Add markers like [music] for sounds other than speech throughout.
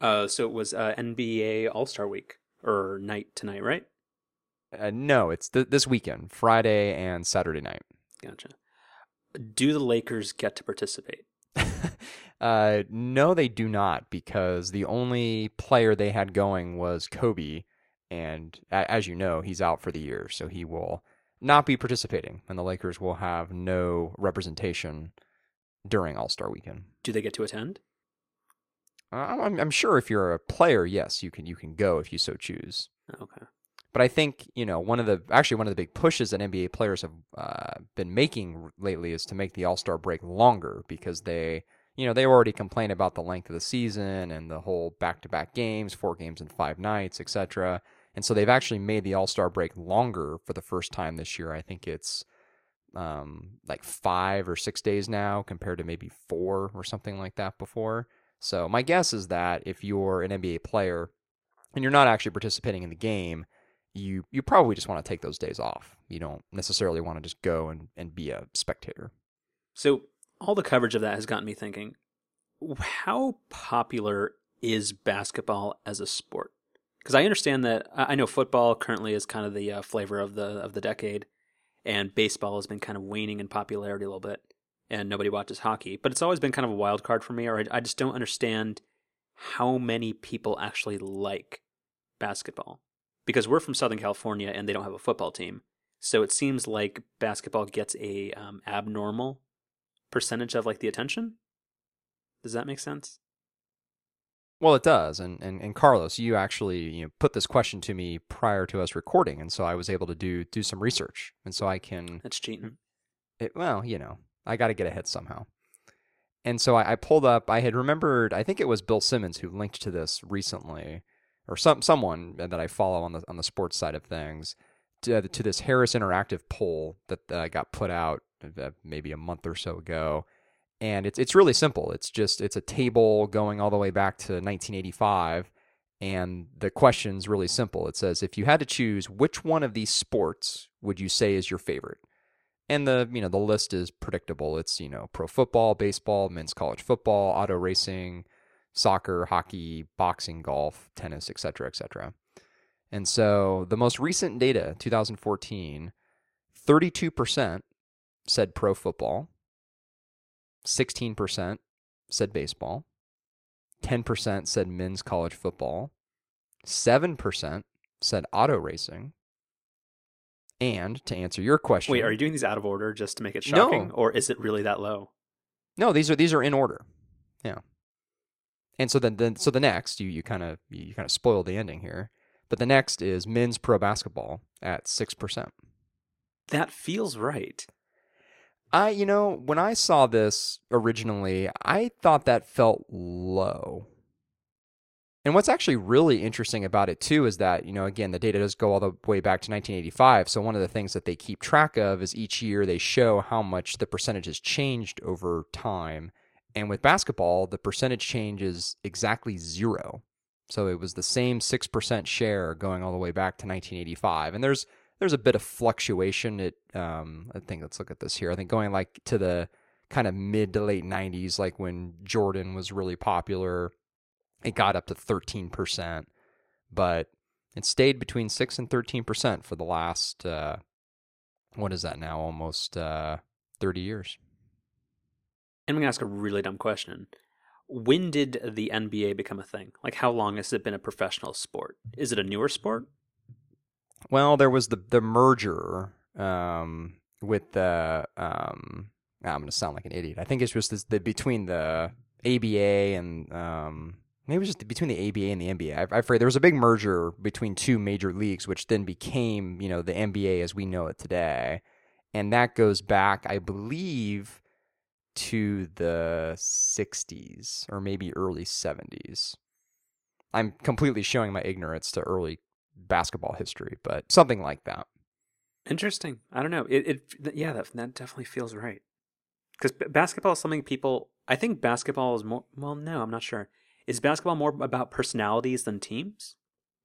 Uh, so it was uh, NBA All Star Week or night tonight, right? Uh, no, it's th- this weekend, Friday and Saturday night. Gotcha. Do the Lakers get to participate? [laughs] uh, no, they do not, because the only player they had going was Kobe, and a- as you know, he's out for the year, so he will not be participating, and the Lakers will have no representation during All Star Weekend. Do they get to attend? I'm, I'm sure if you're a player, yes, you can you can go if you so choose. Okay. But I think you know one of the actually one of the big pushes that NBA players have uh, been making lately is to make the All Star break longer because they you know they already complain about the length of the season and the whole back to back games, four games in five nights, etc. And so they've actually made the All Star break longer for the first time this year. I think it's um, like five or six days now compared to maybe four or something like that before. So my guess is that if you're an NBA player and you're not actually participating in the game, you you probably just want to take those days off. You don't necessarily want to just go and, and be a spectator. So all the coverage of that has gotten me thinking: How popular is basketball as a sport? Because I understand that I know football currently is kind of the uh, flavor of the of the decade, and baseball has been kind of waning in popularity a little bit, and nobody watches hockey. But it's always been kind of a wild card for me, or I, I just don't understand how many people actually like basketball. Because we're from Southern California and they don't have a football team, so it seems like basketball gets a um, abnormal percentage of like the attention. Does that make sense? Well, it does, and, and and Carlos, you actually you know put this question to me prior to us recording, and so I was able to do do some research, and so I can. That's cheating. It, well, you know, I got to get ahead somehow, and so I, I pulled up. I had remembered. I think it was Bill Simmons who linked to this recently, or some someone that I follow on the on the sports side of things, to, to this Harris Interactive poll that uh, got put out uh, maybe a month or so ago and it's it's really simple. It's just it's a table going all the way back to 1985, and the question's really simple. It says if you had to choose which one of these sports would you say is your favorite, and the you know the list is predictable. It's you know pro football, baseball, men's college football, auto racing, soccer, hockey, boxing, golf, tennis, etc., etc. And so the most recent data, 2014, 32% said pro football. 16% said baseball, 10% said men's college football, 7% said auto racing. And to answer your question, Wait, are you doing these out of order just to make it shocking, No. or is it really that low? No, these are these are in order. Yeah. And so then, then so hmm. the next you you kind of you kind of spoil the ending here. But the next is men's pro basketball at 6%. That feels right. I, you know, when I saw this originally, I thought that felt low. And what's actually really interesting about it too is that, you know, again, the data does go all the way back to 1985. So one of the things that they keep track of is each year they show how much the percentage has changed over time. And with basketball, the percentage change is exactly zero. So it was the same 6% share going all the way back to 1985. And there's there's a bit of fluctuation. It um, I think let's look at this here. I think going like to the kind of mid to late 90s, like when Jordan was really popular, it got up to 13%, but it stayed between 6 and 13% for the last, uh, what is that now? Almost uh, 30 years. And I'm gonna ask a really dumb question. When did the NBA become a thing? Like, how long has it been a professional sport? Is it a newer sport? Well, there was the the merger um, with the um, I'm going to sound like an idiot. I think it's just this, the between the ABA and um, maybe it was just between the ABA and the NBA. I, I forget. There was a big merger between two major leagues, which then became you know the NBA as we know it today, and that goes back, I believe, to the 60s or maybe early 70s. I'm completely showing my ignorance to early basketball history, but something like that. Interesting. I don't know. It, it yeah, that that definitely feels right. Because basketball is something people. I think basketball is more. Well, no, I'm not sure. Is basketball more about personalities than teams?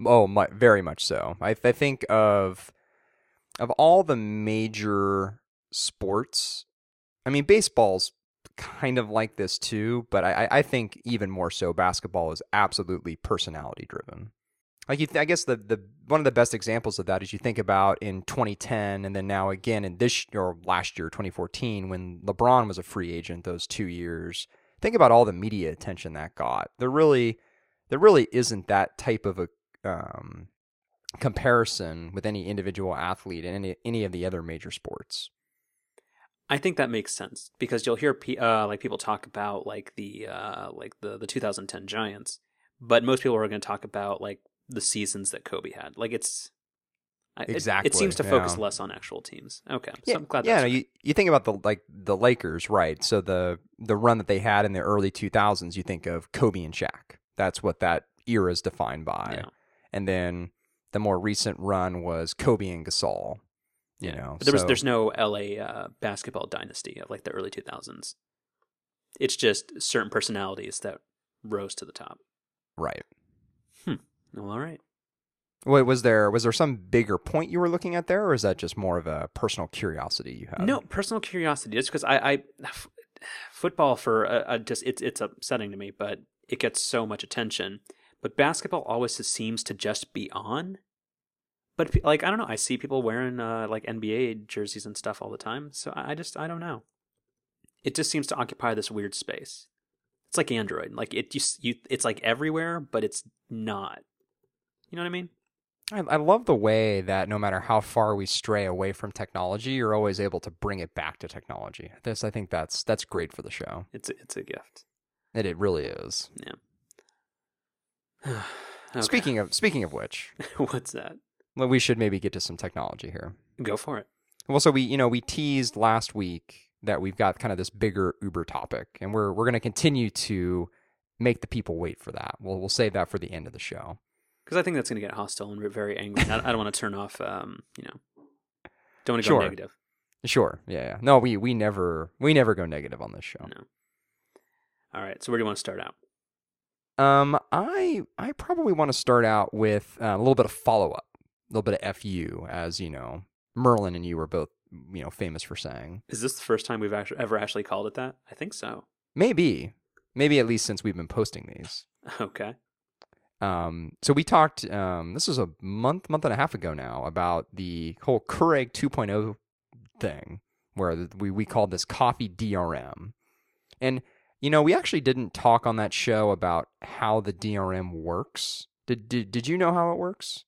Oh, my, very much so. I, I think of of all the major sports. I mean, baseball's kind of like this too, but I, I think even more so, basketball is absolutely personality driven. Like you, th- I guess the the one of the best examples of that is you think about in 2010, and then now again in this or last year 2014 when LeBron was a free agent. Those two years, think about all the media attention that got. There really, there really isn't that type of a um, comparison with any individual athlete in any any of the other major sports. I think that makes sense because you'll hear uh, like people talk about like the uh, like the the 2010 Giants, but most people are going to talk about like the seasons that Kobe had. Like it's I- it- Exactly, It, seems to focus yeah. less on actual teams. Okay, so Yeah, I'm glad. yeah. No, right. you you think about the like the Lakers, right? So the the run that they had in the early 2000s, you think of Kobe and Shaq. That's what that era is defined by. Yeah. And then the more recent run was Kobe and Gasol. You Yeah. know, But there was so- there's no LA uh, basketball dynasty of like the early 2000s. It's just certain personalities that rose to the top. right. Well, all right. Wait, was there was there some bigger point you were looking at there, or is that just more of a personal curiosity you have? No, personal curiosity. Just because I, I f- football for uh, uh, just it's it's upsetting to me, but it gets so much attention. But basketball always seems to just be on. But like I don't know, I see people wearing uh, like NBA jerseys and stuff all the time. So I, I just I don't know. It just seems to occupy this weird space. It's like Android. Like it just you it's like everywhere, but it's not. You know what I mean? I, I love the way that no matter how far we stray away from technology, you're always able to bring it back to technology. This, I think, that's that's great for the show. It's a, it's a gift. It it really is. [sighs] Okay. Speaking of speaking of which, [laughs] what's that? well, we should maybe get to some technology here. Go for it. Well, so we you know we teased last week that we've got kind of this bigger Uber topic, and we're we're going to continue to make the people wait for that. We'll we'll save that for the end of the show. Because I think that's going to get hostile and very angry. I, I don't want to turn off. Um, you know, don't want to Sure. go negative. Sure, yeah, yeah. No, we we never we never go negative on this show. No. All right. So where do you want to start out? Um, I I probably want to start out with uh, a little bit of follow up, a little bit of fu, as you know, Merlin and you were both you know famous for saying. Is this the first time we've actually ever actually called it that? I think so. Maybe, maybe at least since we've been posting these. [laughs] Okay. Um, so we talked. Um, this was a month, month and a half ago now about the whole Keurig 2.0 thing, where we we called this coffee DRM, and you know we actually didn't talk on that show about how the DRM works. Did did did you know how it works?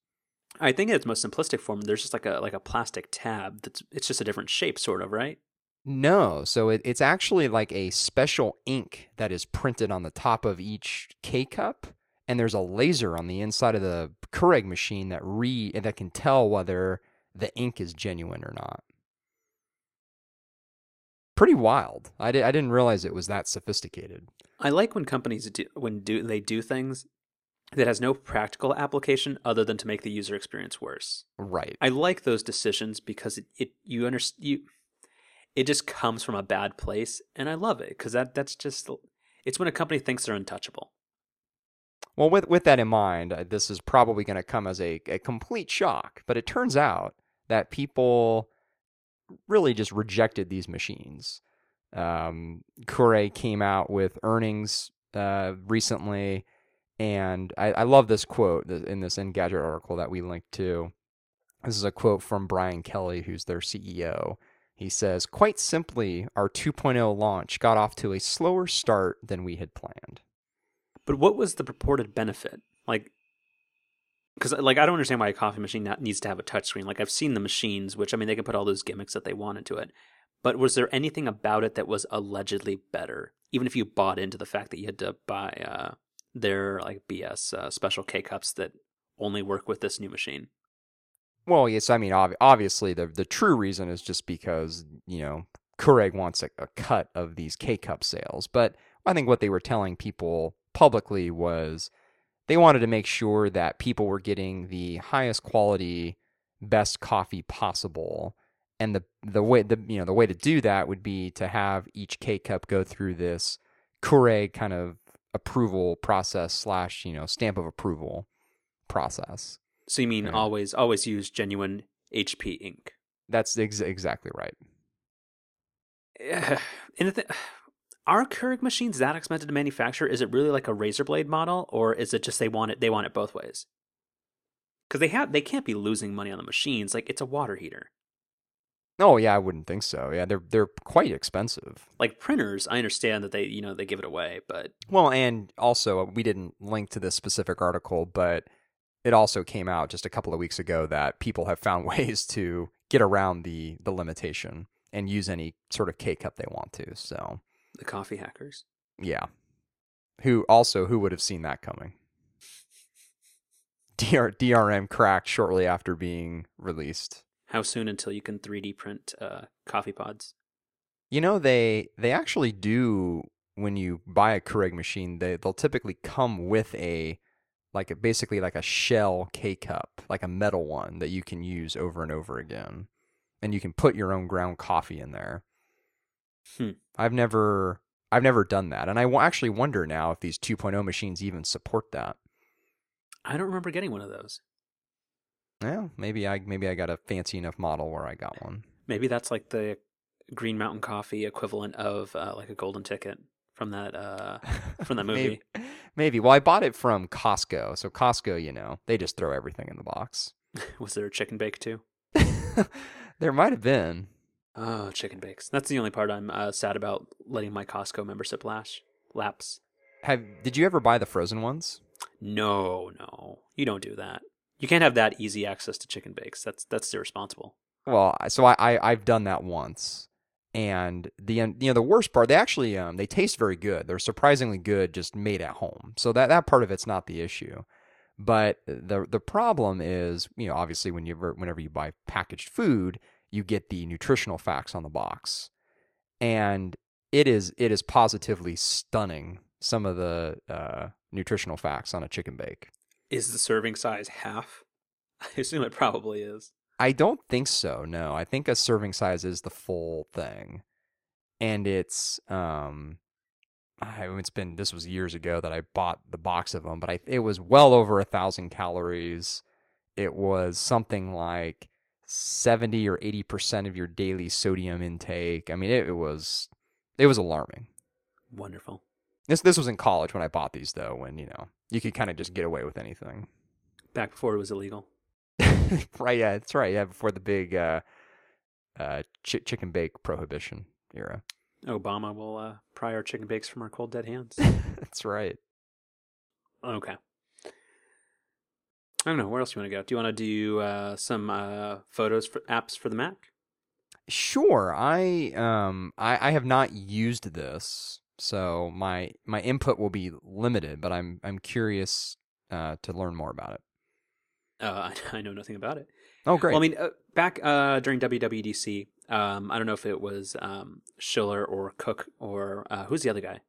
I think in its most simplistic form, there's just like a like a plastic tab that's it's just a different shape, sort of, right? No, so it, it's actually like a special ink that is printed on the top of each K cup, and there's a laser on the inside of the Keurig machine that re that can tell whether the ink is genuine or not. Pretty wild. I, di- I didn't realize it was that sophisticated. I like when companies do when do they do things that has no practical application other than to make the user experience worse. Right. I like those decisions because it, it you understand you it just comes from a bad place and I love it because that that's just it's when a company thinks they're untouchable. Well, with with that in mind, uh, this is probably going to come as a, a complete shock. But it turns out that people really just rejected these machines. Um, came out with earnings uh, recently, and I, I love this quote in this Engadget article that we linked to. This is a quote from Brian Kelley, who's their CEO. He says, "Quite simply, our 2.0 launch got off to a slower start than we had planned." But what was the purported benefit? Like because like I don't understand why a coffee machine needs to have a touchscreen. Like I've seen the machines, which I mean they can put all those gimmicks that they want into it. But was there anything about it that was allegedly better? Even if you bought into the fact that you had to buy uh, their like BS uh, special K cups that only work with this new machine. Well, yes, I mean, ob- obviously, the the true reason is just because you know Keurig wants a, a cut of these K cup sales. But I think what they were telling people publicly was they wanted to make sure that people were getting the highest quality, best coffee possible. And the the way the you know the way to do that would be to have each K cup go through this Keurig kind of approval process slash you know stamp of approval process. So you mean Yeah. always always use genuine HP ink? That's ex- exactly right. [sighs] and the th- Are Keurig machines that expensive to manufacture? Is it really like a razor blade model, or is it just they want it? They want it both ways. Because they have, they can't be losing money on the machines. Like it's a water heater. Oh yeah, I wouldn't think so. Yeah, they're they're quite expensive. Like printers, I understand that they you know they give it away, but Well, and also uh, we didn't link to this specific article, but it also came out just a couple of weeks ago that people have found [laughs] ways to get around the the limitation and use any sort of K cup they want to. So the coffee hackers. yeah, who also who would have seen that coming? [laughs] DR, DRM cracked shortly after being released. How soon until you can 3D print uh, coffee pods? You know they they actually do when you buy a Keurig machine. They they'll typically come with a like a, basically like a shell K cup, like a metal one that you can use over and over again, and you can put your own ground coffee in there. Hmm. I've never I've never done that, and I w- actually wonder now if these 2.0 machines even support that. I don't remember getting one of those. Well, maybe I maybe I got a fancy enough model where I got one. Maybe that's like the Green Mountain Coffee equivalent of uh, like a golden ticket from that uh, from that [laughs] movie. maybe, maybe. Well, I bought it from Costco, so Costco, you know, they just throw everything in the box. [laughs] Was there a chicken bake too? [laughs] there might have been. Oh, chicken bakes. That's the only part I'm uh, sad about letting my Costco membership lash lapse. Have did you ever buy the frozen ones? No, no, you don't do that. You can't have that easy access to chicken bakes. That's that's irresponsible. Well, so I, I I've done that once, and the you know the worst part they actually um they taste very good. They're surprisingly good, just made at home. So that that part of it's not the issue. But the the problem is, you know, obviously when you whenever you buy packaged food, you get the nutritional facts on the box, and it is it is positively stunning some of the uh, nutritional facts on a chicken bake. Is the serving size half? [laughs] I assume it probably is. I don't think so. No, I think a serving size is the full thing, and it's um, I, it's been this was years ago that I bought the box of them, but I it was well over a thousand calories. It was something like seventy or eighty percent of your daily sodium intake. I mean, it, it was it was alarming. Wonderful. This this was in college when I bought these though, when you know you could kind of just get away with anything. Back before it was illegal. [laughs] right, yeah, that's right. Yeah, before the big uh, uh, ch- chicken bake prohibition era. Obama will uh, pry our chicken bakes from our cold dead hands. [laughs] that's right. Okay. I don't know. Where else you want to go? Do you want to do uh, some uh, photos for apps for the Mac? Sure. I um I, I have not used this, so my my input will be limited. But I'm I'm curious uh, to learn more about it. Uh, I, [laughs] I know nothing about it. Oh, great. Well, I mean, uh, back uh, during WWDC, um, I don't know if it was um, Schiller or Cook or uh, who's the other guy,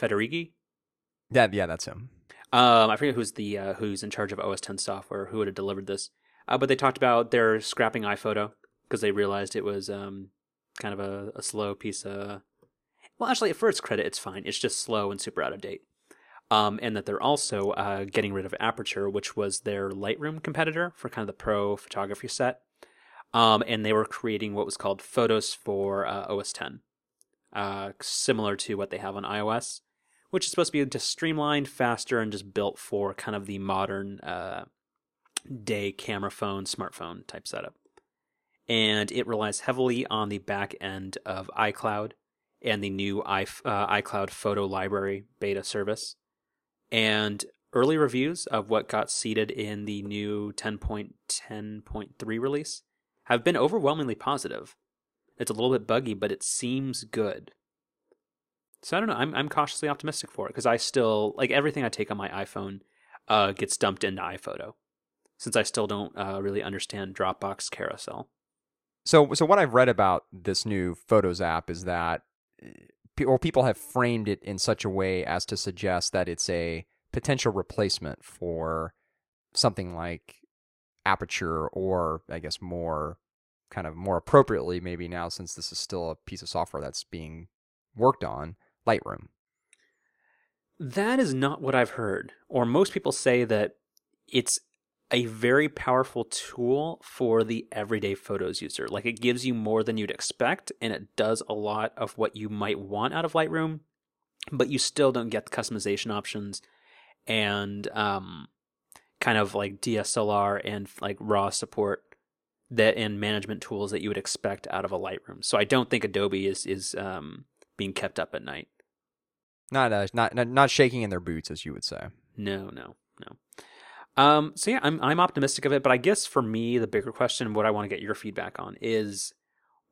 Federighi. yeah, yeah, that's him. Um, I forget who's the uh, who's in charge of OS 10 software, who would have delivered this. Uh, but they talked about their scrapping iPhoto because they realized it was um, kind of a, a slow piece of. Well, actually, for its credit, it's fine. It's just slow and super out of date. Um, and that they're also uh, getting rid of Aperture, which was their Lightroom competitor for kind of the pro photography set. Um, and they were creating what was called Photos for uh, OS 10, uh, similar to what they have on iOS which is supposed to be just streamlined, faster, and just built for kind of the modern uh, day camera phone, smartphone type setup. And it relies heavily on the back end of iCloud and the new i uh, iCloud Photo Library beta service. And early reviews of what got seeded in the new 10.10.3 release have been overwhelmingly positive. It's a little bit buggy, but it seems good. So I don't know. I'm I'm cautiously optimistic for it because I still like everything I take on my iPhone uh, gets dumped into iPhoto, since I still don't uh, really understand Dropbox Carousel. So, so what I've read about this new Photos app is that, pe- or people have framed it in such a way as to suggest that it's a potential replacement for something like Aperture, or I guess more, kind of more appropriately, maybe now since this is still a piece of software that's being worked on, Lightroom. That is not what I've heard. Or most people say that it's a very powerful tool for the everyday photos user. Like it gives you more than you'd expect and it does a lot of what you might want out of Lightroom but you still don't get the customization options and um, kind of like DSLR and like RAW support that and management tools that you would expect out of a Lightroom. So I don't think Adobe is is um, being kept up at night. Not, uh, not not not shaking in their boots, as you would say. No, no, no. Um, so yeah, I'm I'm optimistic of it, but I guess for me, the bigger question, what I want to get your feedback on, is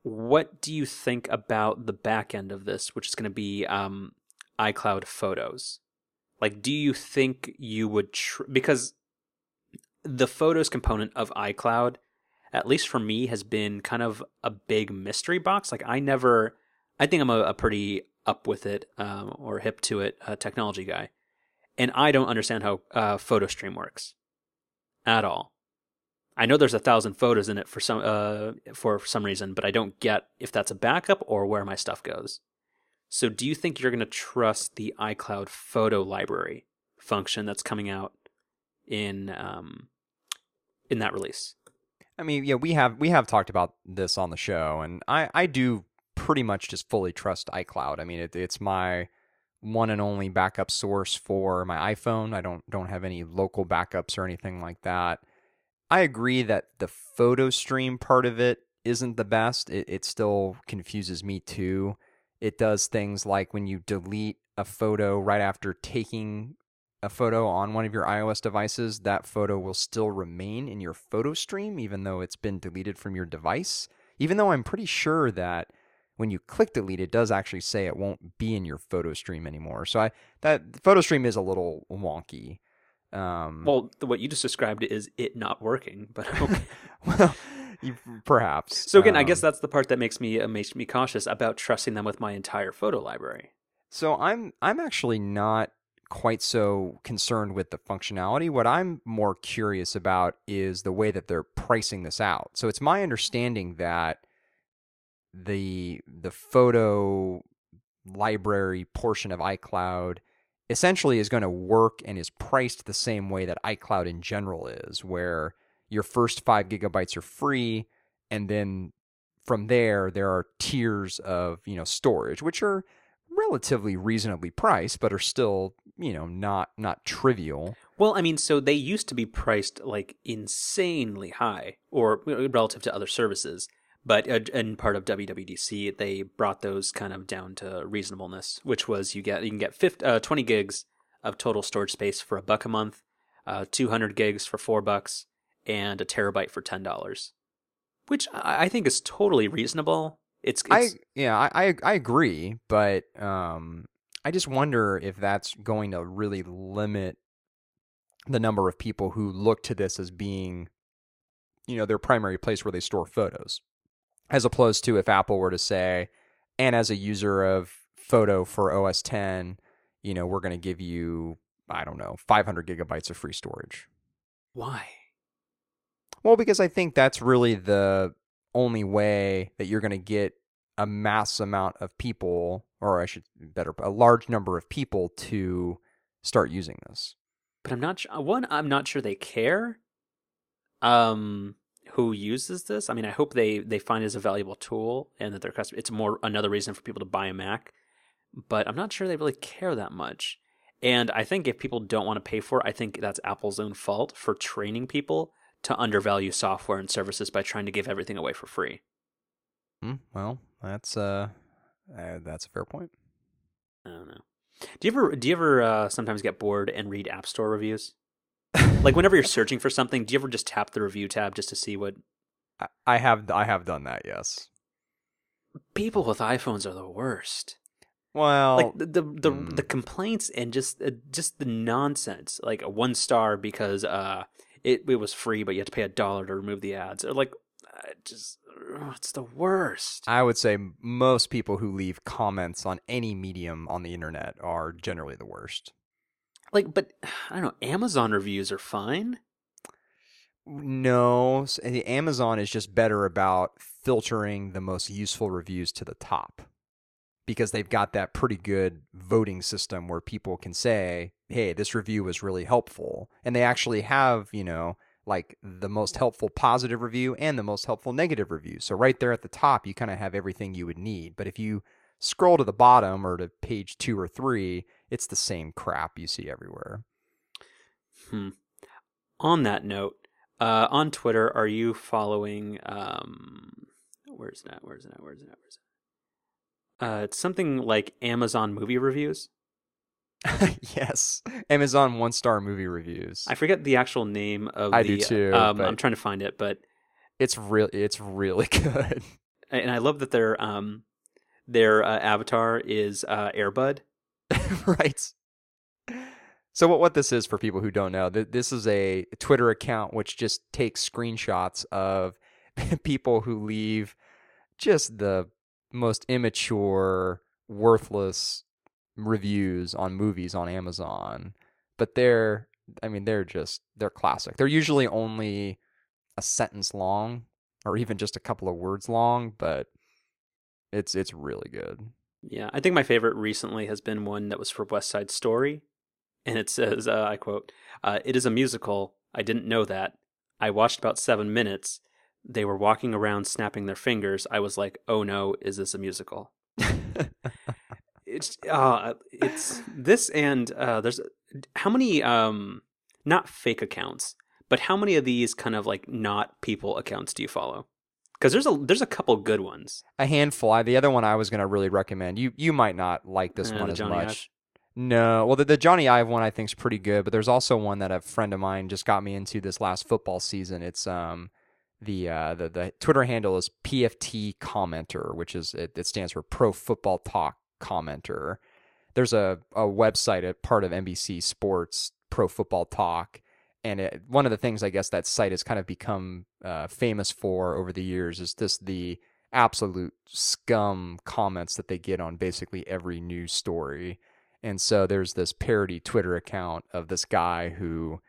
what do you think about the back end of this, which is going to be um, iCloud Photos? Like, do you think you would tr- because the Photos component of iCloud, at least for me, has been kind of a big mystery box. Like, I never, I think I'm a, a pretty up with it um, or hip to it uh, technology guy, and I don't understand how uh, PhotoStream works at all. I know there's a thousand photos in it for some uh, for some reason, but I don't get if that's a backup or where my stuff goes. So, do you think you're going to trust the iCloud photo library function that's coming out in um, in that release? I mean, yeah, we have we have talked about this on the show, and I I do pretty much just fully trust iCloud. I mean, it, it's my one and only backup source for my iPhone. I don't don't have any local backups or anything like that. I agree that the photo stream part of it isn't the best. It, it still confuses me too. It does things like when you delete a photo right after taking a photo on one of your iOS devices, that photo will still remain in your photo stream, even though it's been deleted from your device. Even though I'm pretty sure that when you click delete, it does actually say it won't be in your photo stream anymore. So I that photo stream is a little wonky. Um, well, what you just described is it not working, but [laughs] okay. [laughs] well, you, perhaps. So again, um, I guess um, that's the part that makes me uh, makes me cautious about trusting them with my entire photo library. So I'm I'm actually not quite so concerned with the functionality. What I'm more curious about is the way that they're pricing this out. So it's my understanding that the the photo library portion of iCloud essentially is going to work and is priced the same way that iCloud in general is, where your first five gigabytes are free, and then from there there are tiers of you know storage, which are relatively reasonably priced, but are still you know not not trivial. Well, I mean, so they used to be priced like insanely high, or uh, relative to other services. But uh, in part of WWDC, they brought those kind of down to reasonableness, which was you get you can get 50, uh, 20 gigs of total storage space for a buck a month, uh, 200 gigs for four bucks, and a terabyte for ten dollars, which I think is totally reasonable. It's, it's I yeah I, I agree, but um I just wonder if that's going to really limit the number of people who look to this as being you know their primary place where they store photos as opposed to if Apple were to say, and as a user of photo for OS 10, you know, we're going to give you, I don't know, 500 gigabytes of free storage. Why? Well, because I think that's really the only way that you're going to get a mass amount of people, or I should better, a large number of people to start using this. But I'm not one. I'm not sure they care. Um, who uses this. I mean, I hope they they find it as a valuable tool and that their customer. It's more another reason for people to buy a Mac, but I'm not sure they really care that much. And I think if people don't want to pay for it, I think that's Apple's own fault for training people to undervalue software and services by trying to give everything away for free. Mm, well, that's uh, uh, that's a fair point. I don't know. Do you ever do you ever uh, sometimes get bored and read App Store reviews? Like whenever you're searching for something, do you ever just tap the review tab just to see what? I have I have done that. Yes. People with iPhones are the worst. Well, like the the the, mm. the complaints and just uh, just the nonsense. Like a one star because uh it it was free, but you have to pay a dollar to remove the ads. Or like uh, just oh, it's the worst. I would say most people who leave comments on any medium on the internet are generally the worst. Like, but [sighs] I don't know. Amazon reviews are fine. No, Amazon is just better about filtering the most useful reviews to the top because they've got that pretty good voting system where people can say, "Hey, this review was really helpful," and they actually have, you know, like the most helpful positive review and the most helpful negative review. So right there at the top, you kind of have everything you would need. But if you scroll to the bottom or to page two or three, it's the same crap you see everywhere. Hmm. On that note, uh, on Twitter, are you following? Um, where's that? Where's that? Where's that? Where's that? Uh, it's something like Amazon movie reviews. [laughs] yes, Amazon one star movie reviews. I forget the actual name of I the. do too, Um, I'm trying to find it, but It's really it's really [laughs] good. and I love that their um their uh, avatar is uh, Airbud. [laughs] right. So what what this is for people who don't know, th- this is a Twitter account which just takes screenshots of [laughs] people who leave just the most immature, worthless reviews on movies on Amazon. But they're I mean they're just they're classic. They're usually only a sentence long or even just a couple of words long, but it's it's really good. Yeah, I think my favorite recently has been one that was for West Side Story, and it says, uh, "I quote: uh, It is a musical. I didn't know that. I watched about seven minutes. They were walking around snapping their fingers. I was like, oh no, is this a musical?" [laughs] It's uh, it's this and uh, there's how many um not fake accounts, but how many of these kind of like not people accounts do you follow? Because there's a there's a couple good ones. a handful. I, the other one I was going to really recommend. You you might not like this Uh, one as Jony much. Ive? No, well the, the Jony Ive one I think is pretty good, but there's also one that a friend of mine just got me into this last football season. It's um the uh the, the Twitter handle is PFT commenter, which is it, it stands for Pro Football Talk commenter. There's a a website a part of NBC Sports Pro Football Talk and it, one of the things I guess that site has kind of become uh, famous for over the years is just the absolute scum comments that they get on basically every news story. And so there's this parody Twitter account of this guy who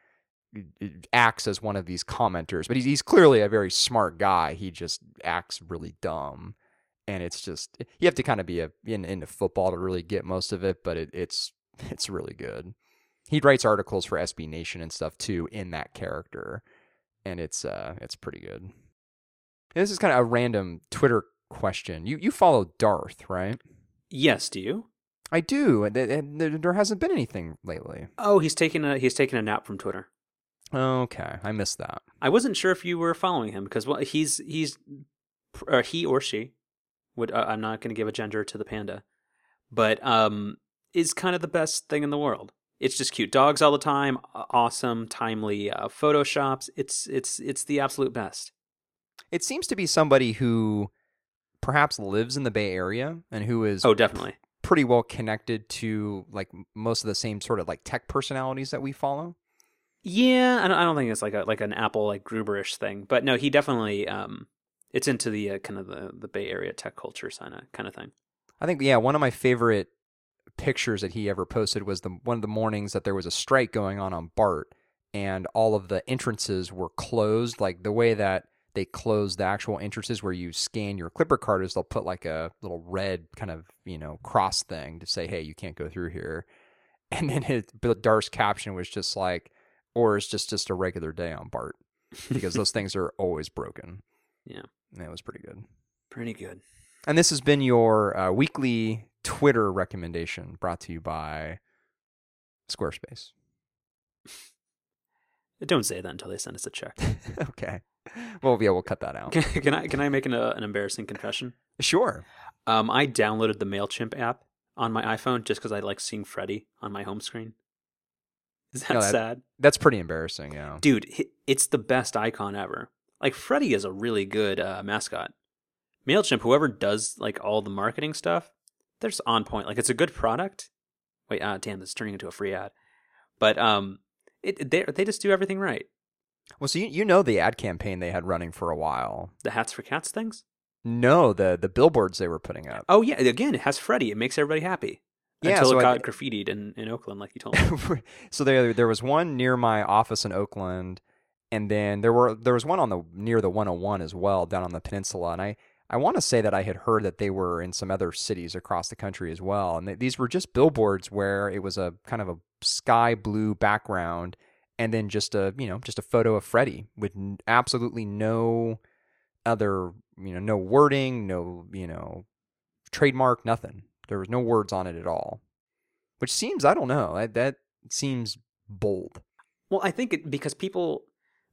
uh, acts as one of these commenters, but he's, he's clearly a very smart guy. He just acts really dumb. And it's just you have to kind of be a, in, into football to really get most of it, but it, it's [laughs] it's really good. He writes articles for SB Nation and stuff too in that character, and it's uh it's pretty good. And this is kind of a random Twitter question. You you follow Darth, right? Yes, do you? I do, and, and there, hasn't been anything lately. Oh, he's taking a he's taking a nap from Twitter. Okay, I missed that. I wasn't sure if you were following him because well, he's he's or he or she would uh, I'm not going to give a gender to the panda, but um is kind of the best thing in the world. It's just cute dogs all the time, awesome, timely uh, photoshops. It's it's it's the absolute best. It seems to be somebody who perhaps lives in the Bay Area and who is Oh, definitely. pretty well connected to like most of the same sort of like tech personalities that we follow. Yeah, I don't, I don't think it's like a like an Apple like Gruberish thing, but no, he definitely um it's into the uh, kind of the the Bay Area tech culture kind of kind of thing. I think yeah, one of my favorite pictures that he ever posted was the one of the mornings that there was a strike going on on BART and all of the entrances were closed like the way that they close the actual entrances where you scan your clipper card is they'll put like a little red kind of, you know, cross thing to say, "Hey, you can't go through here." [laughs] And then his but Darth's caption was just like or it's just just a regular day on BART because those [laughs] things are always broken. Yeah. And it was pretty good. Pretty good. And this has been your uh, weekly Twitter recommendation brought to you by Squarespace. [laughs] Don't say that until they send us a check. [laughs] okay. Well, yeah, we'll cut that out. Can, can I can I make an, uh, an embarrassing confession? Sure. Um, I downloaded the Mailchimp app on my iPhone just because I like seeing Freddie on my home screen. Is that No, that- sad, That's pretty embarrassing, yeah. dude? It's the best icon ever. Like Freddie is a really good uh, mascot. Mailchimp, whoever does like all the marketing stuff, they're just on point. Like it's a good product. Wait, uh, damn, this is turning into a free ad. But um, it they they just do everything right. Well, so you, you know the ad campaign they had running for a while. The hats for cats things. No, the the billboards they were putting up. Oh yeah, again, it has Freddie. It makes everybody happy. Yeah, until so it I- got graffitied in, in Oakland, like you told me. [laughs] so there there was one near my office in Oakland, and then there were there was one on the near the 101 as well down on the peninsula. And I I want to say that I had heard that they were in some other cities across the country as well. And th- these were just billboards where it was a kind of a sky blue background, and then just a you know just a photo of Freddie with n- absolutely no other you know no wording, no you know trademark, nothing. There was no words on it at all. Which seems, I don't know, that, that seems bold. Well, I think it, because people,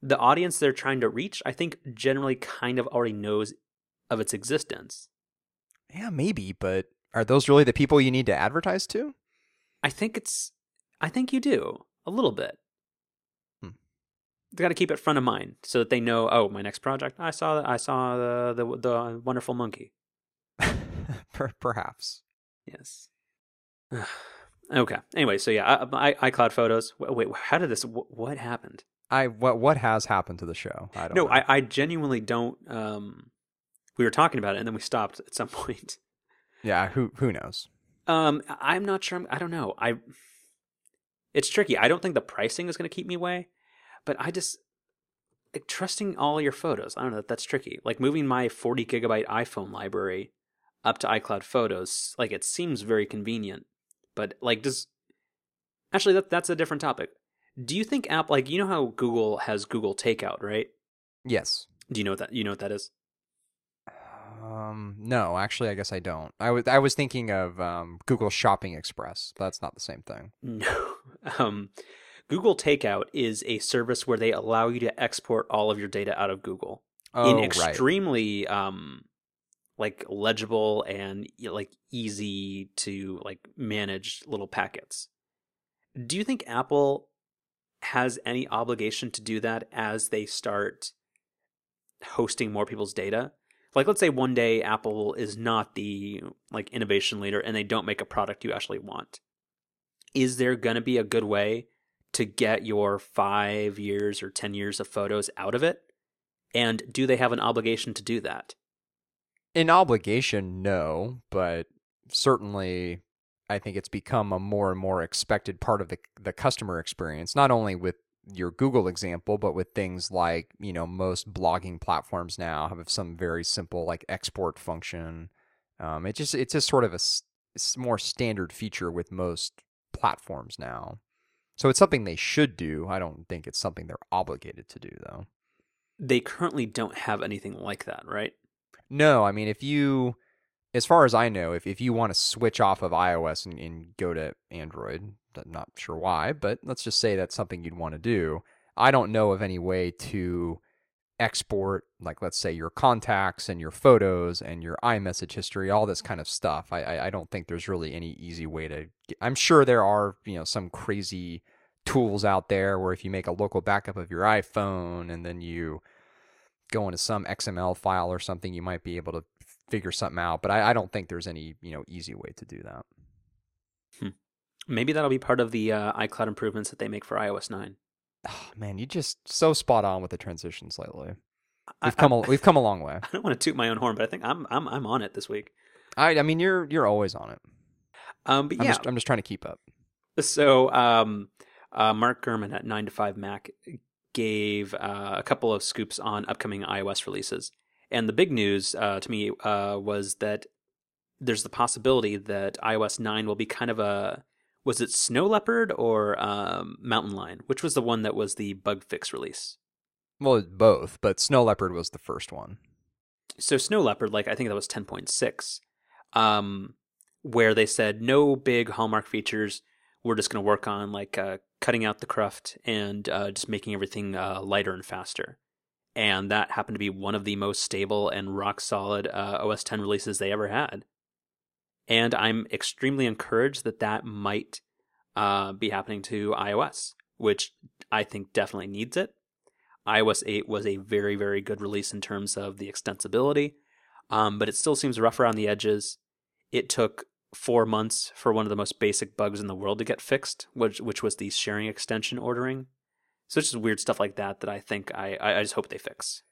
the audience they're trying to reach, I think generally kind of already knows of its existence. Yeah, maybe, but are those really the people you need to advertise to? I think it's, I think you do a little bit. Hmm. They got to keep it front of mind so that they know. Oh, my next project. I saw. I saw the the, the wonderful monkey. [laughs] Perhaps. Yes. [sighs] okay. Anyway, so yeah, I, I, iCloud photos. Wait, how did this? What happened? I what what has happened to the show? I don't. No, know. I, I genuinely don't. Um, we were talking about it, and then we stopped at some [laughs] point. Yeah, who who knows? Um, I'm not sure. I'm, I don't know. I. It's tricky. I don't think the pricing is going to keep me away, but I just like trusting all your photos. I don't know. That that's tricky. Like moving my 40 gigabyte iPhone library up to iCloud Photos, like it seems very convenient. But like, does actually that that's a different topic. Do you think app like you know how Google has Google Takeout, right? Yes. Do you know what that you know what that is? Um, no, actually, I guess I don't. I was I was thinking of um, Google Shopping Express. That's not the same thing. No. [laughs] Um, Google Takeout is a service where they allow you to export all of your data out of Google Oh, in right. extremely um like legible and like easy to like manage little packets. Do you think Apple has any obligation to do that as they start hosting more people's data? Like let's say one day Apple is not the like innovation leader and they don't make a product you actually want. Is there going to be a good way to get your 5 years or 10 years of photos out of it? And do they have an obligation to do that? An obligation, no, but certainly I think it's become a more and more expected part of the the customer experience, not only with your Google example, but with things like, you know, most blogging platforms now have some very simple like export function. Um, it just it's just sort of a s- s- more standard feature with most platforms now. So it's something they should do. I don't think it's something they're obligated to do though. They currently don't have anything like that, right? No, I mean if you as far as I know, if, if you want to switch off of iOS and, and go to Android, I'm not sure why, but let's just say that's something you'd want to do. I don't know of any way to export, like let's say your contacts and your photos and your iMessage history, all this kind of stuff. I, I, I don't think there's really any easy way to. Get, I'm sure there are, you know, some crazy tools out there where if you make a local backup of your iPhone and then you go into some XML file or something, you might be able to figure something out. But I, I don't think there's any, you know, easy way to do that. Maybe that'll be part of the uh, iCloud improvements that they make for iOS 9. Oh, man, you just so spot on with the transitions lately. We've come I, a, we've come a long way. [laughs] I don't want to toot my own horn, but I think I'm I'm I'm on it this week. I I mean you're you're always on it. Um, but I'm yeah, just I'm just trying to keep up. So, um, uh, Mark Gurman at 9 to 5 Mac gave uh, a couple of scoops on upcoming iOS releases. And the big news uh, to me uh, was that there's the possibility that iOS 9 will be kind of a. Was it Snow Leopard or um, Mountain Lion? Which was the one that was the bug fix release? Well, both, but Snow Leopard was the first one. So, Snow Leopard, like, I think that was 10.6, um, where they said no big hallmark features we're just going to work on like uh, cutting out the cruft and uh, just making everything uh, lighter and faster. And that happened to be one of the most stable and rock solid uh, OS 10 releases they ever had. And I'm extremely encouraged that that might uh, be happening to iOS, which I think definitely needs it. iOS 8 was a very, very good release in terms of the extensibility, um, but it still seems rough around the edges. It took four months for one of the most basic bugs in the world to get fixed, which which was the sharing extension ordering. So it's just weird stuff like that that I think I I just hope they fix.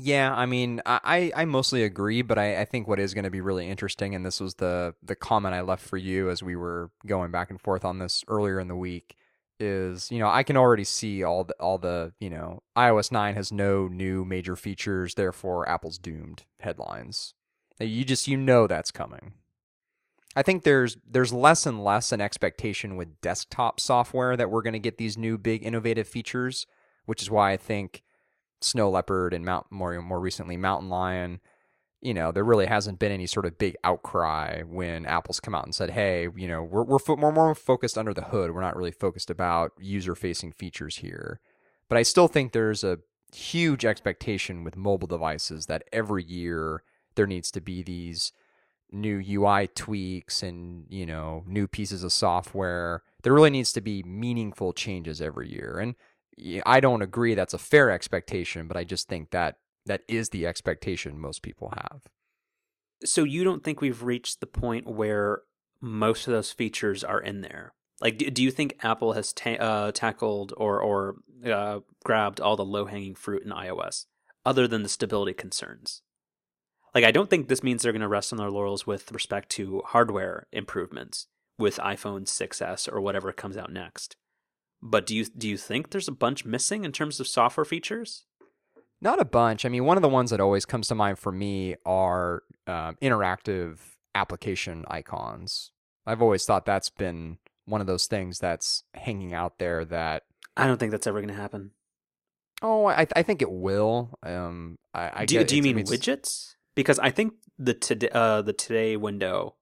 Yeah, I mean, I, I mostly agree, but I, I think what is going to be really interesting, and this was the the comment I left for you as we were going back and forth on this earlier in the week, is you know I can already see all the all the you know iOS nine has no new major features, therefore Apple's doomed headlines. You just you know that's coming. I think there's there's less and less an expectation with desktop software that we're going to get these new big innovative features, which is why I think Snow Leopard and Mount more more recently Mountain Lion you know, there really hasn't been any sort of big outcry when Apple's come out and said, "Hey, you know, we're we're, fo- we're more focused under the hood. We're not really focused about user-facing features here." But I still think there's a huge expectation with mobile devices that every year there needs to be these new UI tweaks and, you know, new pieces of software. There really needs to be meaningful changes every year. And I don't agree that's a fair expectation, but I just think that that is the expectation most people have. So you don't think we've reached the point where most of those features are in there? Like, do, you think Apple has ta- uh, tackled or or uh, grabbed all the low hanging fruit in iOS, other than the stability concerns? Like, I don't think this means they're going to rest on their laurels with respect to hardware improvements with iPhone 6s or whatever comes out next. But do you do you think there's a bunch missing in terms of software features? Not a bunch. I mean, one of the ones that always comes to mind for me are um, interactive application icons. I've always thought that's been one of those things that's hanging out there that I don't think that's ever going to happen. Oh, I, I think it will. Um, I, I do, do you mean widgets? Because I think the today uh, the today window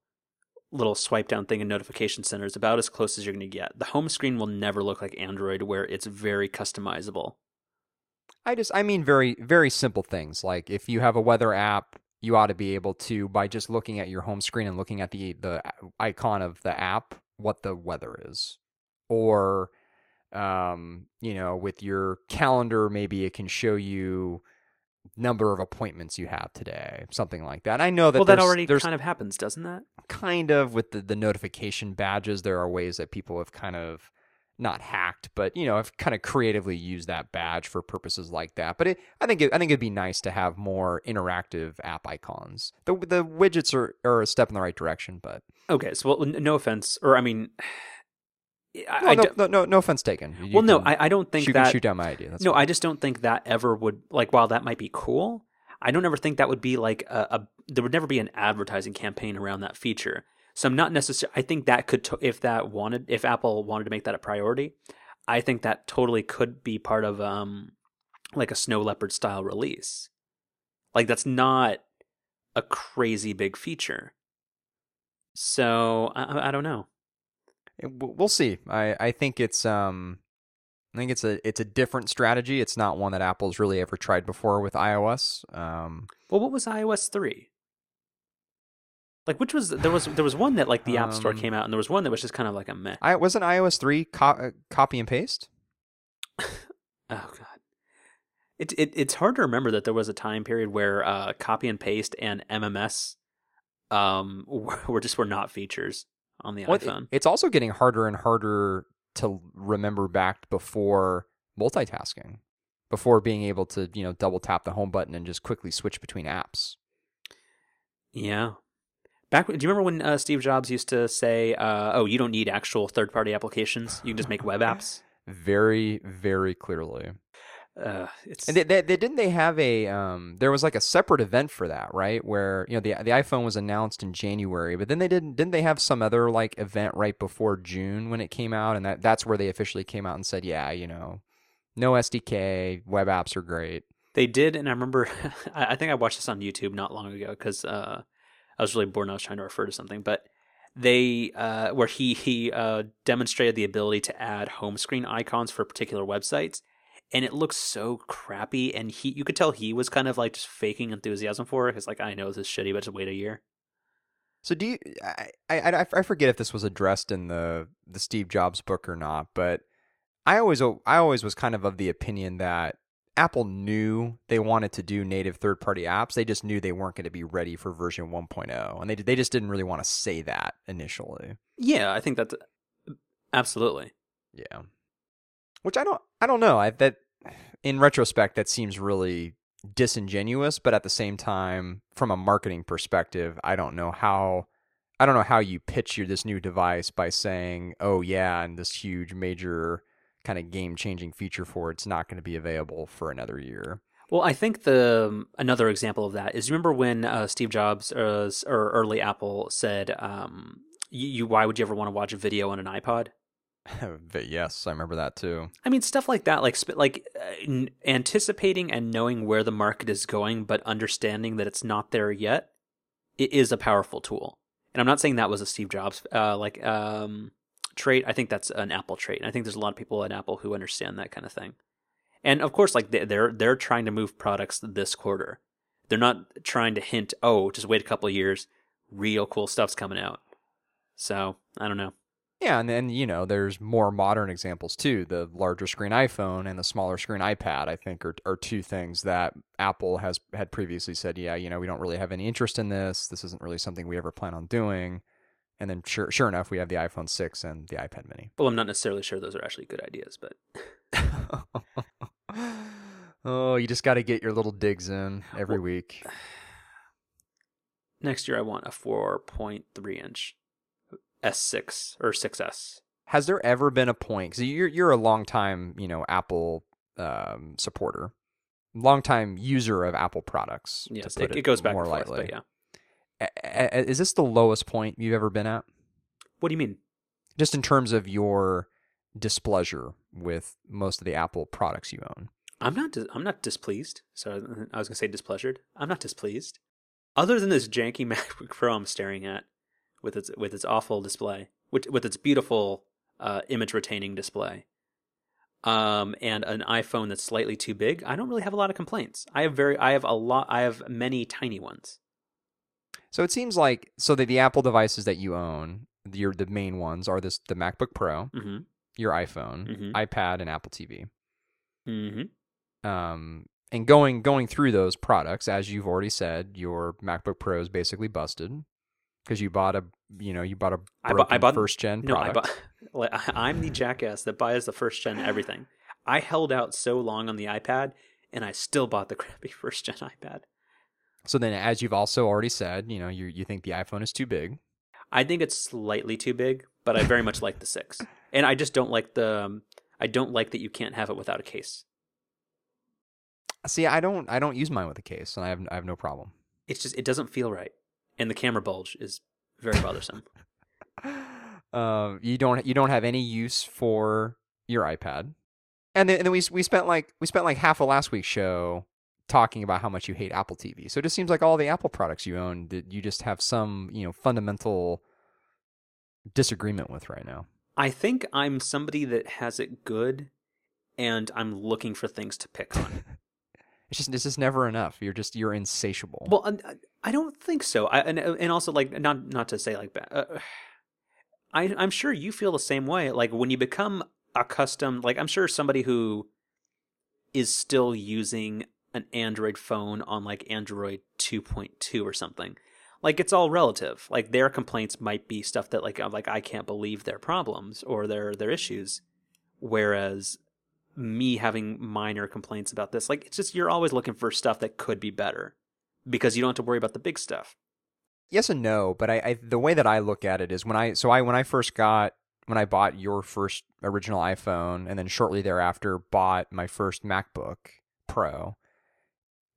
little swipe down thing in notification center is about as close as you're going to get. The home screen will never look like Android, where it's very customizable. I just, I mean, very, very simple things. Like if you have a weather app, you ought to be able to, by just looking at your home screen and looking at the the icon of the app, what the weather is, or, um, you know, with your calendar, maybe it can show you number of appointments you have today, something like that. I know that well, that already kind of happens, doesn't that? Kind of with the, the notification badges, there are ways that people have kind of not hacked, but you know, have kind of creatively used that badge for purposes like that. But it, I think it, I think it'd be nice to have more interactive app icons. The the widgets are, are a step in the right direction, but okay. So, well, no offense, or I mean. I, no, no, no, no, offense taken. You well, no, I, I don't think shoot, that. Shoot down my idea. That's no, fine. I just don't think that ever would like. While that might be cool, I don't ever think that would be like a, a there would never be an advertising campaign around that feature. So I'm not necessarily. I think that could, to- if that wanted, if Apple wanted to make that a priority, I think that totally could be part of um like a Snow Leopard style release. Like that's not a crazy big feature. So I, I don't know. We'll see. I, I think it's um I think it's a it's a different strategy. It's not one that Apple's really ever tried before with iOS. Um, well, what was iOS three? Like, which was there was there was one that like the App Store um, came out, and there was one that was just kind of like a meh. I wasn't iOS three co- uh, copy and paste. [laughs] oh god, it, it it's hard to remember that there was a time period where uh, copy and paste and MMS um [laughs] were just were not features on the well, iPhone. It's also getting harder and harder to remember back before multitasking, before being able to, you know, double tap the home button and just quickly switch between apps. Yeah. Back, do you remember when uh, Steve Jobs used to say, uh, "Oh, you don't need actual third-party applications; you can just make web [laughs] apps"? Very, very clearly. Uh, it's... And they, they, they, didn't they have a um, there was like a separate event for that, right? Where you know the the iPhone was announced in January, but then they didn't didn't they have some other like event right before June when it came out, and that that's where they officially came out and said, yeah, you know, no SDK, web apps are great. They did, and I remember [laughs] I think I watched this on YouTube not long ago because uh, I was really bored and I was trying to refer to something, but they uh, where he he uh, demonstrated the ability to add home screen icons for particular websites and it looks so crappy. And he, you could tell he was kind of like just faking enthusiasm for it. Cause like, I know this is shitty, but just wait a year. So do you? I, I I forget if this was addressed in the the Steve Jobs book or not, but I always I always was kind of of the opinion that Apple knew they wanted to do native third party apps. They just knew they weren't going to be ready for version 1.0, and they they just didn't really want to say that initially. Yeah, I think that's absolutely. Yeah. Which I don't I don't know. I that in retrospect that seems really disingenuous, but at the same time from a marketing perspective, I don't know how I don't know how you pitch your this new device by saying, "Oh yeah, and this huge major kind of game-changing feature for it's not going to be available for another year." Well, I think the another example of that is remember when uh, Steve Jobs uh, or early Apple said, um, you, "Why would you ever want to watch a video on an iPod?" [laughs] but yes, I remember that too. I mean, stuff like that, like like uh, anticipating and knowing where the market is going, but understanding that it's not there yet, it is a powerful tool. And I'm not saying that was a Steve Jobs uh, like um, trait. I think that's an Apple trait. And I think there's a lot of people at Apple who understand that kind of thing. And of course, like they- they're they're trying to move products this quarter. They're not trying to hint, oh, just wait a couple of years, real cool stuff's coming out. So I don't know. Yeah, and then you know, there's more modern examples too. The larger screen iPhone and the smaller screen iPad, I think, are are two things that Apple has had previously said, yeah, you know, we don't really have any interest in this. This isn't really something we ever plan on doing. And then sure sure enough, we have the iPhone 6 and the iPad mini. Well, I'm not necessarily sure those are actually good ideas, but [laughs] oh, you just got to get your little digs in every Well- week. [sighs] next year I want a 4.3 inch S6 or 6S. Has there ever been a point? Because you're you're a long time, you know, Apple um, supporter, long time user of Apple products. Yes, it, it goes back more forth, lightly. yeah. A- a- Is this the lowest point you've ever been at? What do you mean? Just in terms of your displeasure with most of the Apple products you own. I'm not. Dis- I'm not displeased. So I was gonna say displeasured. I'm not displeased. Other than this janky [laughs] MacBook Pro I'm staring at, with its with its awful display, with with its beautiful uh, image retaining display, um, and an iPhone that's slightly too big, I don't really have a lot of complaints. I have very. I have a lot. I have many tiny ones. So it seems like so that the Apple devices that you own, your the main ones are this the MacBook Pro, Mm-hmm. your iPhone, Mhm. iPad, and Apple TV. Mm-hmm. um, and going going through those products, as you've already said, your MacBook Pro is basically busted because you bought a you know you bought a I bu- I bought- first gen No, I product. [laughs] I- I'm the jackass that buys the first gen everything. I held out so long on the iPad, and I still bought the crappy [laughs] first gen iPad. so then, as you've also already said, you know you you think the iPhone is too big. I think it's slightly too big, but I very much like the six, [laughs] and I just don't like the. Um, I don't like that you can't have it without a case. See, I don't I don't use mine with a case, and I have I have no problem. It's just it doesn't feel right, and the camera bulge is very bothersome. [laughs] um, you don't you don't have any use for your iPad, and then, and then we we spent like we spent like half of last week's show talking about how much you hate Apple TV. So it just seems like all the Apple products you own that you just have some you know fundamental disagreement with right now. I think I'm somebody that has it good, and I'm looking for things to pick on. [laughs] It's just it's just never enough. You're just you're insatiable. Well, I, I don't think so. I, and and also like not not to say like uh, [sighs] I I'm sure you feel the same way. Like when you become accustomed, like I'm sure somebody who is still using an Android phone on like Android 2.2 or something. Like it's all relative. Like their complaints might be stuff that like I'm like I can't believe their problems or their their issues, whereas me having minor complaints about this, like it's just you're always looking for stuff that could be better because you don't have to worry about the big stuff. yes and no, but I, I the way that I look at it is when I so I when I first got when I bought your first original iPhone and then shortly thereafter bought my first MacBook Pro,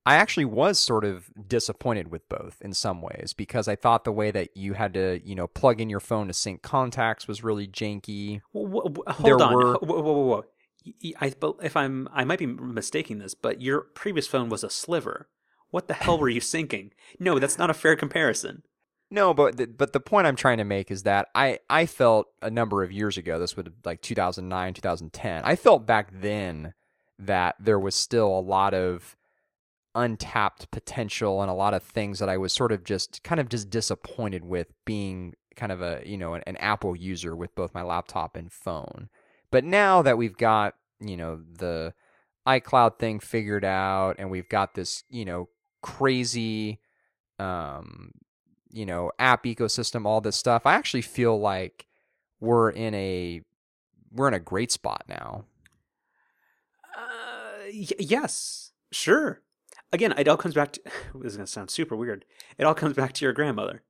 I actually was sort of disappointed with both in some ways because I thought the way that you had to, you know, plug in your phone to sync contacts was really janky. Hold There on. were- Whoa, whoa, whoa, whoa. I, but if I'm, I might be mistaking this, but your previous phone was a sliver. What the hell were you [laughs] thinking? No, that's not a fair comparison. No, but the, but the point I'm trying to make is that I I felt a number of years ago, this would like 2009, 2010. I felt back then that there was still a lot of untapped potential and a lot of things that I was sort of just kind of just disappointed with being kind of a, you know, an, an Apple user with both my laptop and phone. But now that we've got, you know, the iCloud thing figured out and we've got this, you know, crazy um you know, app ecosystem, all this stuff, I actually feel like we're in a we're in a great spot now. Uh, y- yes, sure. Again, it all comes back to. [sighs] This is gonna sound super weird. It all comes back to your grandmother.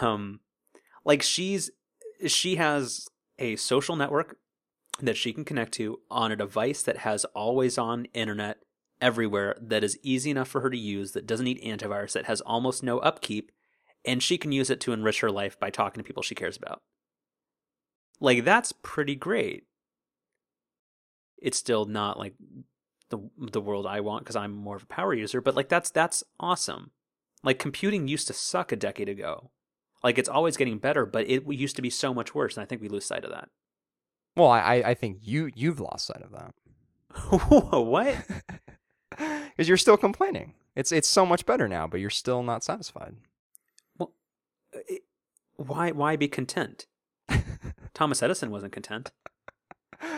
Um, like she's she has a social network that she can connect to on a device that has always on internet everywhere that is easy enough for her to use that doesn't need antivirus that has almost no upkeep and she can use it to enrich her life by talking to people she cares about Like that's pretty great. It's still not like the the world I want because I'm more of a power user, but like that's that's awesome. Like computing used to suck a decade ago. Like it's always getting better, but it used to be so much worse, and I think we lose sight of that. Well, I I think you you've lost sight of that. [laughs] what? [laughs] Because you're still complaining. It's it's so much better now, but you're still not satisfied. Well, it, why why be content? [laughs] Thomas Edison wasn't content.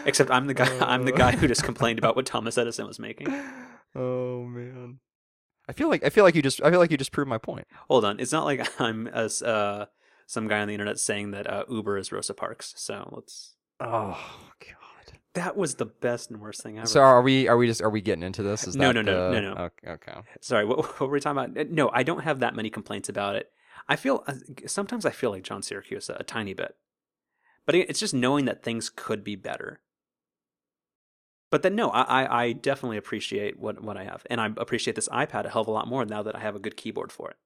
Except I'm the guy. I'm the guy who just complained about what Thomas Edison was making. Oh man, I feel like I feel like you just I feel like you just proved my point. Hold on, it's not like I'm as uh, some guy on the internet saying that uh, Uber is Rosa Parks. So let's. Oh god, that was the best and worst thing ever. So are we? Are we just? Are we getting into this? Is no, that no, no, the... no, no. Okay. okay. Sorry, what, [laughs] what were we talking about? No, I don't have that many complaints about it. I feel uh, sometimes I feel like John Siracusa a, a tiny bit, but it's just knowing that things could be better. But then no, I, I definitely appreciate what, what I have, and I appreciate this iPad a hell of a lot more now that I have a good keyboard for it.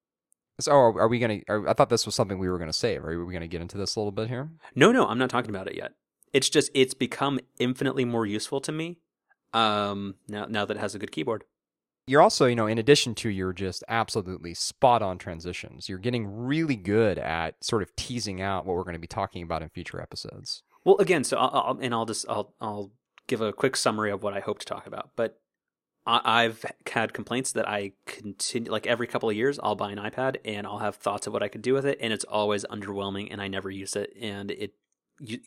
So are, are we gonna? Are, I thought this was something we were gonna save. Are we gonna get into this a little bit here? No, no, I'm not talking about it yet. It's just it's become infinitely more useful to me um, now now that it has a good keyboard. You're also, you know, in addition to your just absolutely spot on transitions, you're getting really good at sort of teasing out what we're going to be talking about in future episodes. Well, again, so I'll, I'll and I'll just I'll I'll give a quick summary of what I hope to talk about. But I, have had complaints that I continue, like every couple of years, I'll buy an iPad and I'll have thoughts of what I could do with it, and it's always underwhelming, and I never use it, and it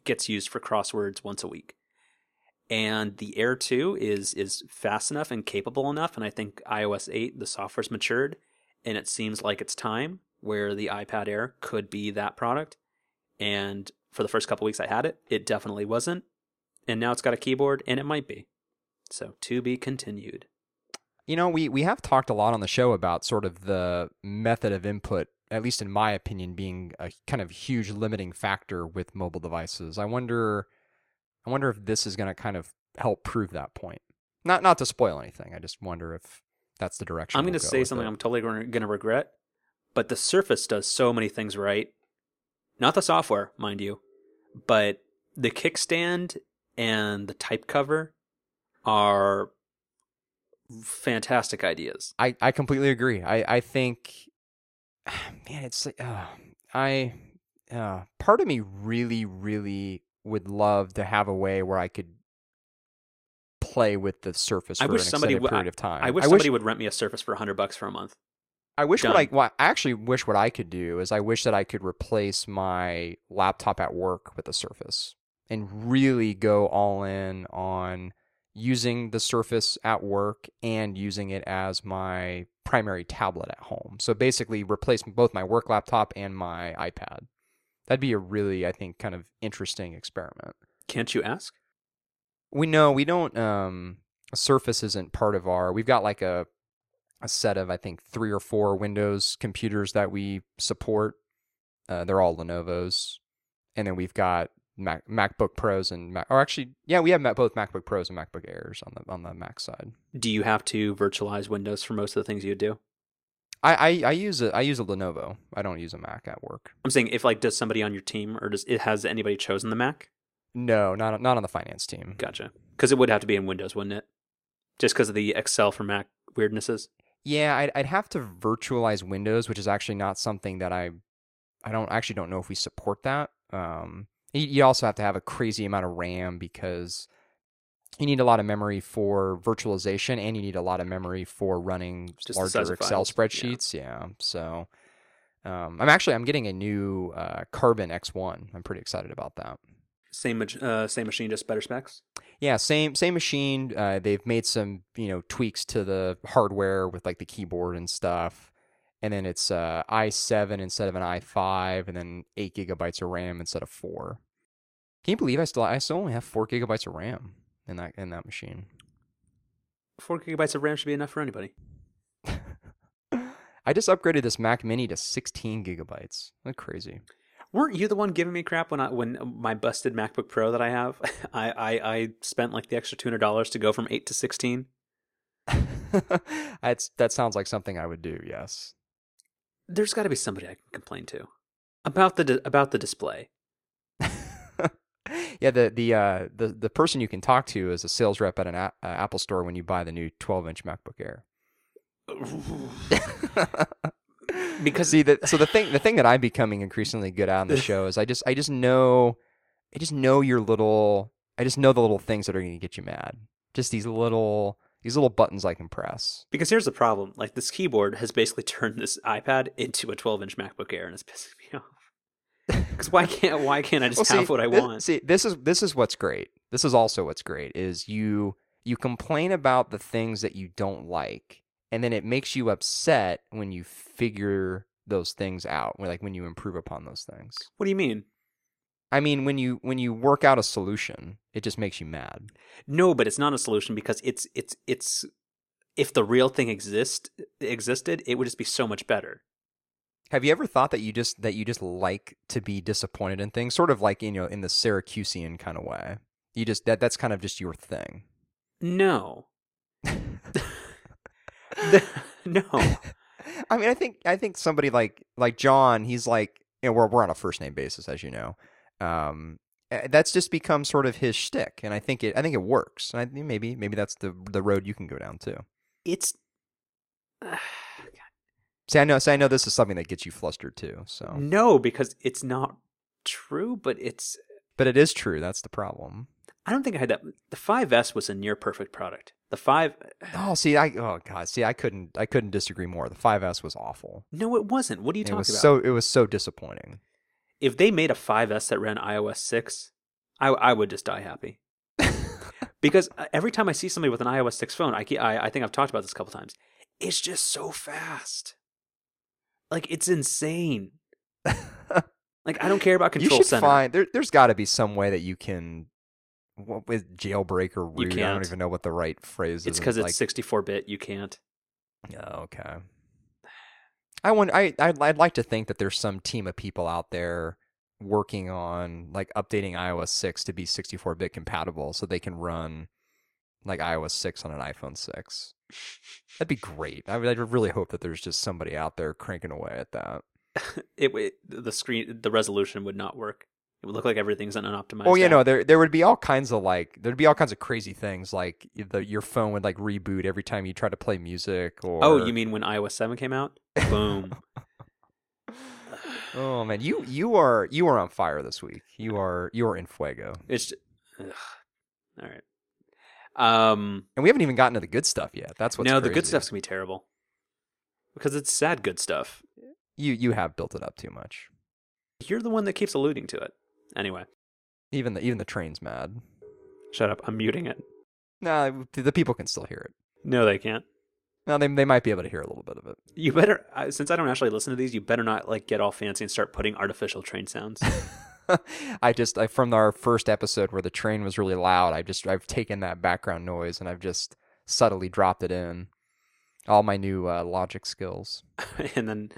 gets used for crosswords once a week. And the Air 2 is is fast enough and capable enough, and I think iOS 8, the software's matured, and it seems like it's time where the iPad Air could be that product. And for the first couple weeks I had it, it definitely wasn't and now it's got a keyboard, and it might be. So to be continued. You know, we we have talked a lot on the show about sort of the method of input, at least in my opinion, being a kind of huge limiting factor with mobile devices. I wonder, I wonder if this is going to kind of help prove that point. Not not to spoil anything. I just wonder if that's the direction. I'm going to we'll say something it. I'm totally going to regret, but the Surface does so many things right. Not the software, mind you, but the kickstand and the type cover are fantastic ideas. I, I completely agree. I, I think, [sighs] man, it's uh, I uh, part of me really really would love to have a way where I could play with the Surface for I wish an somebody extended w- period of time. I wish I somebody wish, would rent me a Surface for hundred bucks for a month. I wish Done. what I, well, I actually wish what I could do is I wish that I could replace my laptop at work with a Surface and really go all in on using the Surface at work and using it as my primary tablet at home. So basically, replace both my work laptop and my iPad. That'd be a really, I think, kind of interesting experiment. Can't you ask? We know we don't. Um, Surface isn't part of our. We've got like a a set of I think three or four Windows computers that we support. Uh, they're all Lenovo's, and then we've got Mac, MacBook Pros and Mac, or actually, yeah, we have both MacBook Pros and MacBook Airs on the on the Mac side. Do you have to virtualize Windows for most of the things you do? I, I, I use a I use a Lenovo. I don't use a Mac at work. I'm saying if like does somebody on your team or does it has anybody chosen the Mac? No, not not on the finance team. Gotcha. Because it would have to be in Windows, wouldn't it? Just because of the Excel for Mac weirdnesses. Yeah, I'd I'd have to virtualize Windows, which is actually not something that I I don't actually don't know if we support that. Um, you also have to have a crazy amount of RAM because you need a lot of memory for virtualization and you need a lot of memory for running Just larger Excel files, yeah. spreadsheets. Yeah. So um, I'm actually I'm getting a new uh, Carbon X1. I'm pretty excited about that. Same uh, same machine, just better specs. Yeah, same same machine. Uh, they've made some you know tweaks to the hardware with like the keyboard and stuff, and then it's uh, i7 instead of an i5, and then eight gigabytes of RAM instead of four. Can you believe I still I still only have four gigabytes of RAM in that in that machine? Four gigabytes of RAM should be enough for anybody. [laughs] I just upgraded this Mac Mini to 16 gigabytes. That's crazy. Weren't you the one giving me crap when I when my busted MacBook Pro that I have? [laughs] I I, I spent like the extra two hundred dollars to go from eight to sixteen. [laughs] That's that sounds like something I would do. Yes. There's got to be somebody I can complain to about the di- about the display. [laughs] Yeah, the the uh, the the person you can talk to is a sales rep at an a- uh, Apple store when you buy the new 12-inch MacBook Air. [laughs] [laughs] because See that so the thing the thing that I'm becoming increasingly good at on the show is I just I just know I just know your little I just know the little things that are going to get you mad. Just these little these little buttons I can press. because here's the problem: like this keyboard has basically [laughs] turned this iPad into a 12-inch MacBook Air, and it's [laughs] pissing me off. Because why can't why can't I just Well, have what I this, want? See, this is this is what's great. This is also what's great is you you complain about the things that you don't like, and then it makes you upset when you figure those things out. Like when you improve upon those things. What do you mean? I mean, when you when you work out a solution, it just makes you mad. No, but it's not a solution because it's it's it's if the real thing exist existed, it would just be so much better. Have you ever thought that you just that you just like to be disappointed in things, sort of like you know in the Syracusean kind of way? You just that that's kind of just your thing. No. [laughs] [laughs] no. I mean, I think I think somebody like like John, he's like you know we're we're on a first name basis, as you know. Um, eh, that's just become sort of his shtick, and I think it I think it works, and I think maybe maybe that's the the road you can go down too. It's [sighs] See, I know, see, I know this is something that gets you flustered too. So, no because it's not true, but it's but it is true. That's the problem. I don't think I had that. The 5S was a near perfect product. The 5 [sighs] Oh, see, I oh god, see, I couldn't I couldn't disagree more. The 5S was awful. No, it wasn't. What are you It talking was about? so it was so disappointing. If they made a 5S that ran iOS 6, I I would just die happy. [laughs] because uh, every time I see somebody with an iOS 6 phone, I, I I think I've talked about this a couple times. It's just so fast. Like it's insane. like I don't care about [laughs] you control should center. find there. There's got to be some way that you can. What with jailbreak or You root? I don't even know what the right phrase it's is. because like, it's 64 bit. You can't. Oh, okay. I want. I I'd, I'd like to think that there's some team of people out there working on like updating iOS 6 to be 64-bit compatible, so they can run like iOS 6 on an iPhone 6. That'd be great. I I really hope that there's just somebody out there cranking away at that. [laughs] It, it the screen the resolution would not work. It would look like everything's an optimized. Oh, you app. know, there there would be all kinds of like there'd be all kinds of crazy things like the your phone would like reboot every time you try to play music or Oh, you mean when iOS 7 came out? Boom. [laughs] [sighs] Oh man, you you are you are on fire this week. You are you are in fuego. It's just, all right. Um, And we haven't even gotten to the good stuff yet. That's what's no, the good crazy. stuff's gonna be terrible because it's sad good stuff. You you have built it up too much. You're the one that keeps alluding to it. Anyway, Even the even the train's mad. shut up. I'm muting it. Nah, the people can still hear it. No, they can't. No, they they might be able to hear a little bit of it. You better, since I don't actually listen to these, you better not like get all fancy and start putting artificial train sounds. [laughs] I just I, from our first episode where the train was really loud, I just I've taken that background noise and I've just subtly dropped it in. All my new uh, logic skills. [laughs] and then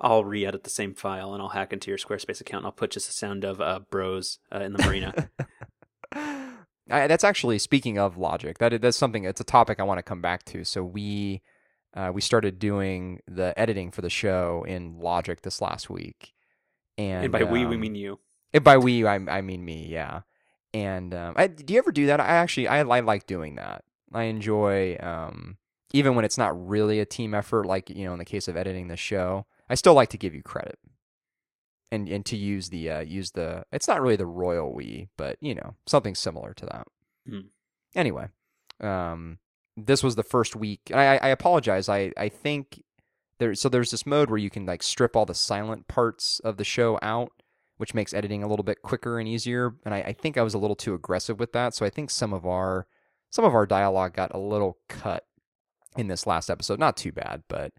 I'll re-edit the same file and I'll hack into your Squarespace account. and I'll put just a sound of uh, bros uh, in the marina. [laughs] I, that's actually speaking of logic. That that's something. It's a topic I want to come back to. So we uh, we started doing the editing for the show in Logic this last week, and, and by we, we um, mean you. and by we I, I mean me. Yeah. And um, I, do you ever do that? I actually I, I like doing that. I enjoy um, even when it's not really a team effort. Like you know, in the case of editing the show, I still like to give you credit. And, and to use the uh, use the it's not really the royal we but you know something similar to that Hmm. anyway um this was the first week I, I apologize i i think there so there's this mode where you can like strip all the silent parts of the show out which makes editing a little bit quicker and easier and I, I think i was a little too aggressive with that so i think some of our some of our dialogue got a little cut in this last episode not too bad but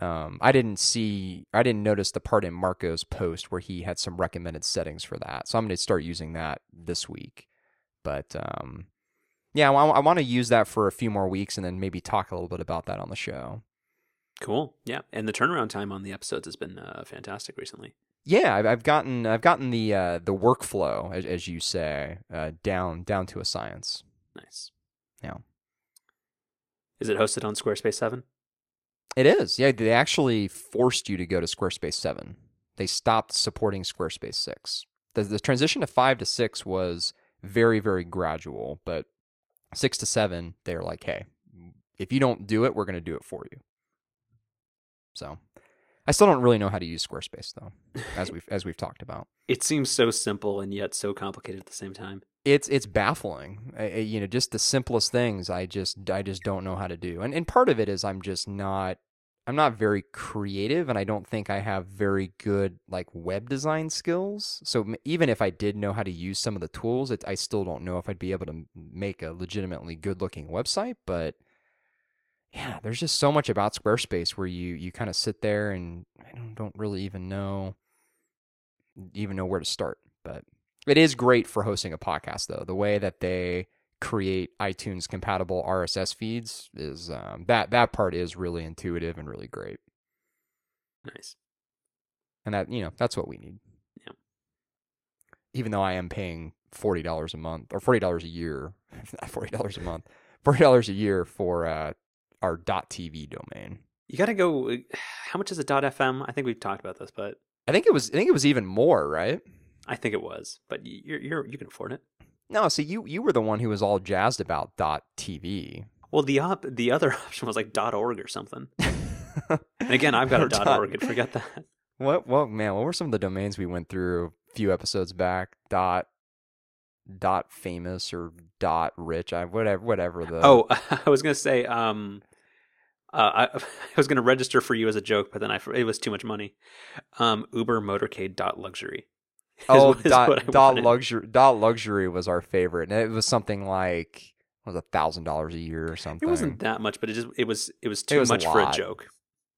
um, I didn't see, I didn't notice the part in Marco's post where he had some recommended settings for that. So I'm going to start using that this week. But um, yeah, I, I want to use that for a few more weeks and then maybe talk a little bit about that on the show. Cool. Yeah, and the turnaround time on the episodes has been uh, fantastic recently. Yeah, I've, I've gotten, I've gotten the uh, the workflow, as, as you say, uh, down down to a science. Nice. Yeah. Is it hosted on Squarespace 7? It is. Yeah, they actually forced you to go to Squarespace 7. They stopped supporting Squarespace 6. The, the transition to 5 to 6 was very very gradual. But six to seven, they're like, hey, if you don't do it, we're going to do it for you. So I still don't really know how to use Squarespace though, as we've as we've talked about. [laughs] It seems so simple and yet so complicated at the same time. It's it's baffling. I- you know, just the simplest things I just I just don't know how to do. And and part of it is I'm just not I'm not very creative and I don't think I have very good like web design skills. So even if I did know how to use some of the tools, it, I still don't know if I'd be able to make a legitimately good looking website, but yeah, there's just so much about Squarespace where you you kind of sit there and I don't, don't really even know even know where to start. But it is great for hosting a podcast though. The way that they create iTunes compatible RSS feeds is um, that that part is really intuitive and really great. Nice. And that you know that's what we need. Yeah. Even though I am paying forty dollars a month or forty dollars a year, [laughs] not forty dollars a month, forty dollars a year for uh, our .tv domain. You got to go. [sighs] How much is a .fm? I think we've talked about this, but I think it was I think it was even more, right? I think it was. But you're, you're you can afford it. No, so you you were the one who was all jazzed about .tv. Well, the op- the other [laughs] option was like .org or something. And again, I've got a [laughs] dot- .org. and Forget that. [laughs] What what man, what were some of the domains we went through a few episodes back? Dot dot famous or dot rich, I whatever whatever the Oh, I was gonna say. Um, uh, I, I was gonna register for you as a joke, but then I it was too much money. Um, Uber Motorcade dot luxury. is oh what- is what dot dot luxury dot luxury was our favorite. And it was something like what was a thousand dollars a year or something. It wasn't that much, but it just it was it was too It was a much for a joke.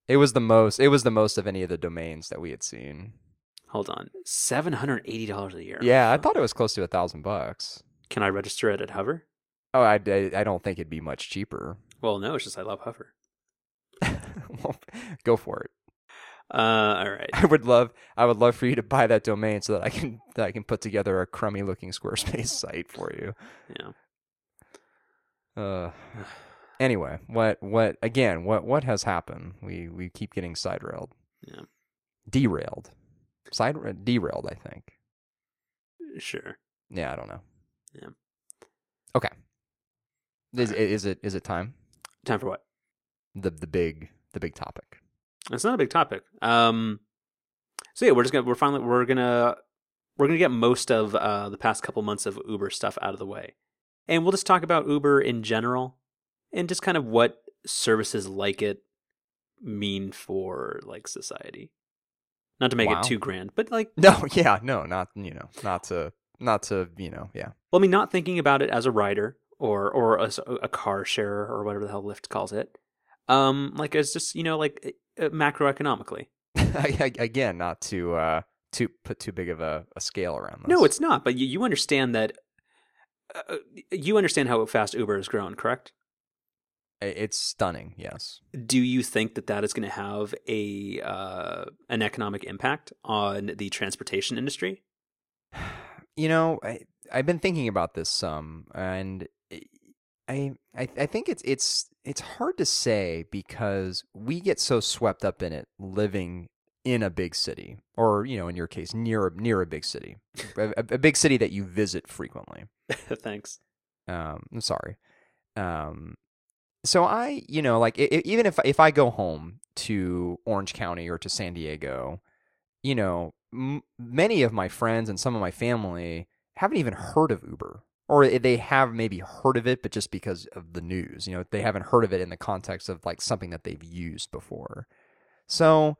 It was the most it was the most of any of the domains that we had seen. Hold on, seven hundred eighty dollars a year. Yeah, I thought it was close to a thousand bucks. Can I register it at Hover? Oh, I, I, I don't think it'd be much cheaper. Well, no, it's just I love Hover. [laughs] Well, Go for it. Uh, all right. [laughs] I would love I would love for you to buy that domain so that I can that I can put together a crummy looking Squarespace [laughs] site for you. Yeah. Uh [sighs] anyway, what what again, what what has happened? We we keep getting side railed. Yeah. Derailed. Side derailed, I think. Sure. Yeah, I don't know. Yeah. Okay. Is, Alright. is it is it time? Time for what? The the big the big topic. It's not a big topic. Um, so yeah, we're just gonna we're finally we're gonna we're gonna get most of uh, the past couple months of Uber stuff out of the way, and we'll just talk about Uber in general, and just kind of what services like it mean for like society. Not to make Wow. it too grand, but like, [laughs] No, yeah, no, not you know, not to not to, you know, yeah. well, I mean, not thinking about it as a rider or or a, a car share or whatever the hell Lyft calls it. Um, like as just you know, like macroeconomically. [laughs] Again, not to uh to put too big of a, a scale around this. No, it's not. But you, you understand that. Uh, you understand how fast Uber has grown, correct? it's stunning. Yes. Do you think that that is going to have a uh, an economic impact on the transportation industry? [sighs] You know, I I've been thinking about this some, and I I I think it's it's it's hard to say because we get so swept up in it living in a big city, or you know, in your case, near a, near a big city, a, a big city that you visit frequently. [laughs] Thanks. Um, I'm sorry. Um, so I, you know, like i i even if if I go home to Orange County or to San Diego, you know, m- many of my friends and some of my family haven't even heard of Uber, or they have maybe heard of it, but just because of the news, you know, they haven't heard of it in the context of like something that they've used before. So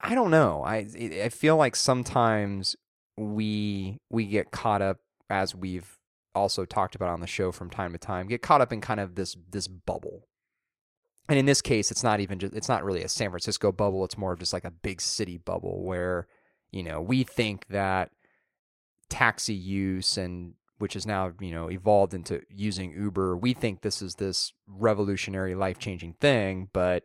I don't know. I I feel like sometimes we we get caught up as we've also talked about on the show from time to time get caught up in kind of this this bubble and in this case it's not even just it's not really a san francisco bubble it's more of just like a big city bubble where you know we think that taxi use and which is now you know evolved into using uber we think this is this revolutionary life-changing thing but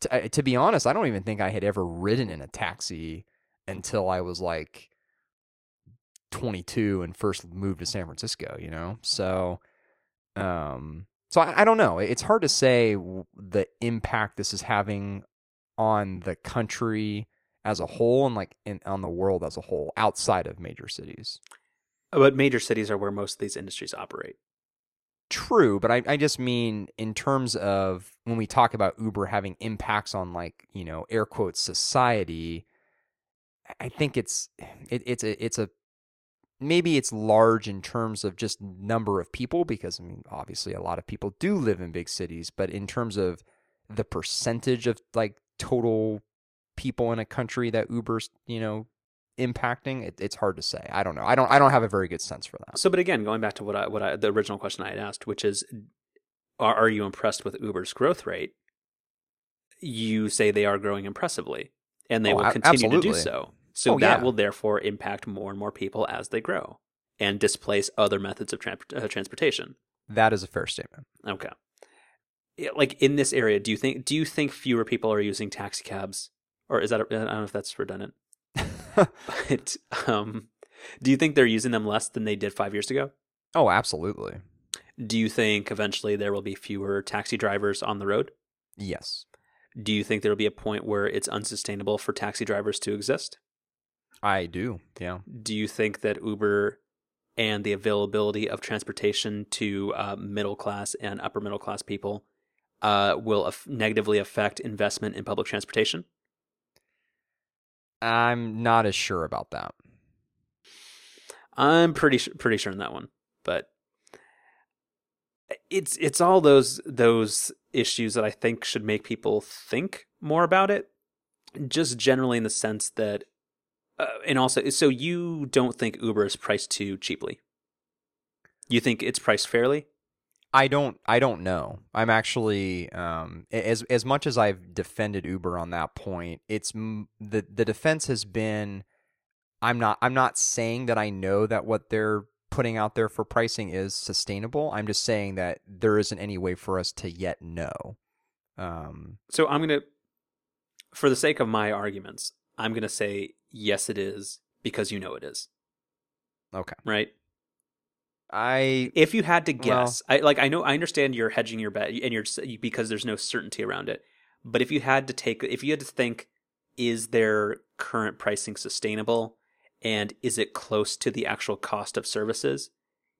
to, to be honest i don't even think i had ever ridden in a taxi until i was like 22 and first moved to San Francisco, you know? So, um, so I, I don't know. It's hard to say the impact this is having on the country as a whole and like in, on the world as a whole outside of major cities. But major cities are where most of these industries operate. True, but I, I just mean in terms of when we talk about Uber having impacts on like, you know, air quotes society, I think it's it, it's a it's a maybe it's large in terms of just number of people because I mean obviously a lot of people do live in big cities, but in terms of the percentage of like total people in a country that Uber's, you know, impacting, it, it's hard to say. I don't know. I don't I don't have a very good sense for that. So, but again, going back to what I what I the original question I had asked, which is, are, are you impressed with Uber's growth rate? You say they are growing impressively, and they Oh, will continue to do so. So Oh, that yeah. will therefore impact more and more people as they grow and displace other methods of tran- uh, transportation. That is a fair statement. Okay. Like in this area, do you think do you think fewer people are using taxi cabs, or is that I don't know if that's redundant, [laughs] but um, do you think they're using them less than they did five years ago? Oh, absolutely. Do you think eventually there will be fewer taxi drivers on the road? Yes. Do you think there will be a point where it's unsustainable for taxi drivers to exist? I do. Yeah. Do you think that Uber and the availability of transportation to uh, middle class and upper middle class people uh, will af- negatively affect investment in public transportation? I'm not as sure about that. I'm pretty pretty sure in that one, but it's it's all those those issues that I think should make people think more about it. Just generally in the sense that, uh, and also, so you don't think Uber is priced too cheaply? You think it's priced fairly? I don't I don't know. I'm actually um as as much as I've defended Uber on that point, it's m- the the defense has been I'm not I'm not saying that I know that what they're putting out there for pricing is sustainable. I'm just saying that there isn't any way for us to yet know. Um So I'm gonna, for the sake of my arguments, I'm gonna say yes, it is because you know it is, okay. right? I If you had to Well- guess, I like I know I understand you're hedging your bet and you're because there's no certainty around it. But if you had to take if you had to think is their current pricing sustainable and is it close to the actual cost of services?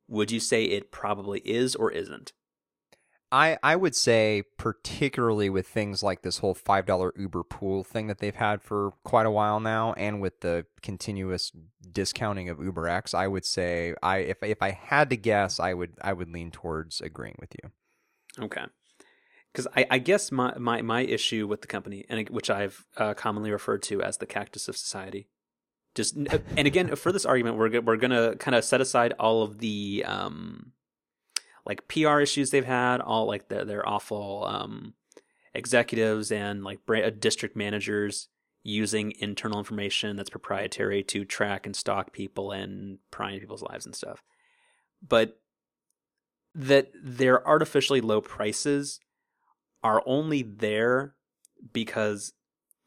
Would you say it probably is or isn't? I, I would say, particularly with things like this whole $5 Uber pool thing that they've had for quite a while now, and with the continuous discounting of UberX, I would say I if if I had to guess, I would I would lean towards agreeing with you. Okay. Because I, I guess my, my, my issue with the company, and which I've uh, commonly referred to as the cactus of society, just and again for this argument, we're we're gonna kind of set aside all of the um, like PR issues they've had, all like their their awful um, executives and like uh, district managers using internal information that's proprietary to track and stalk people and pry into people's lives and stuff. But that their artificially low prices are only there because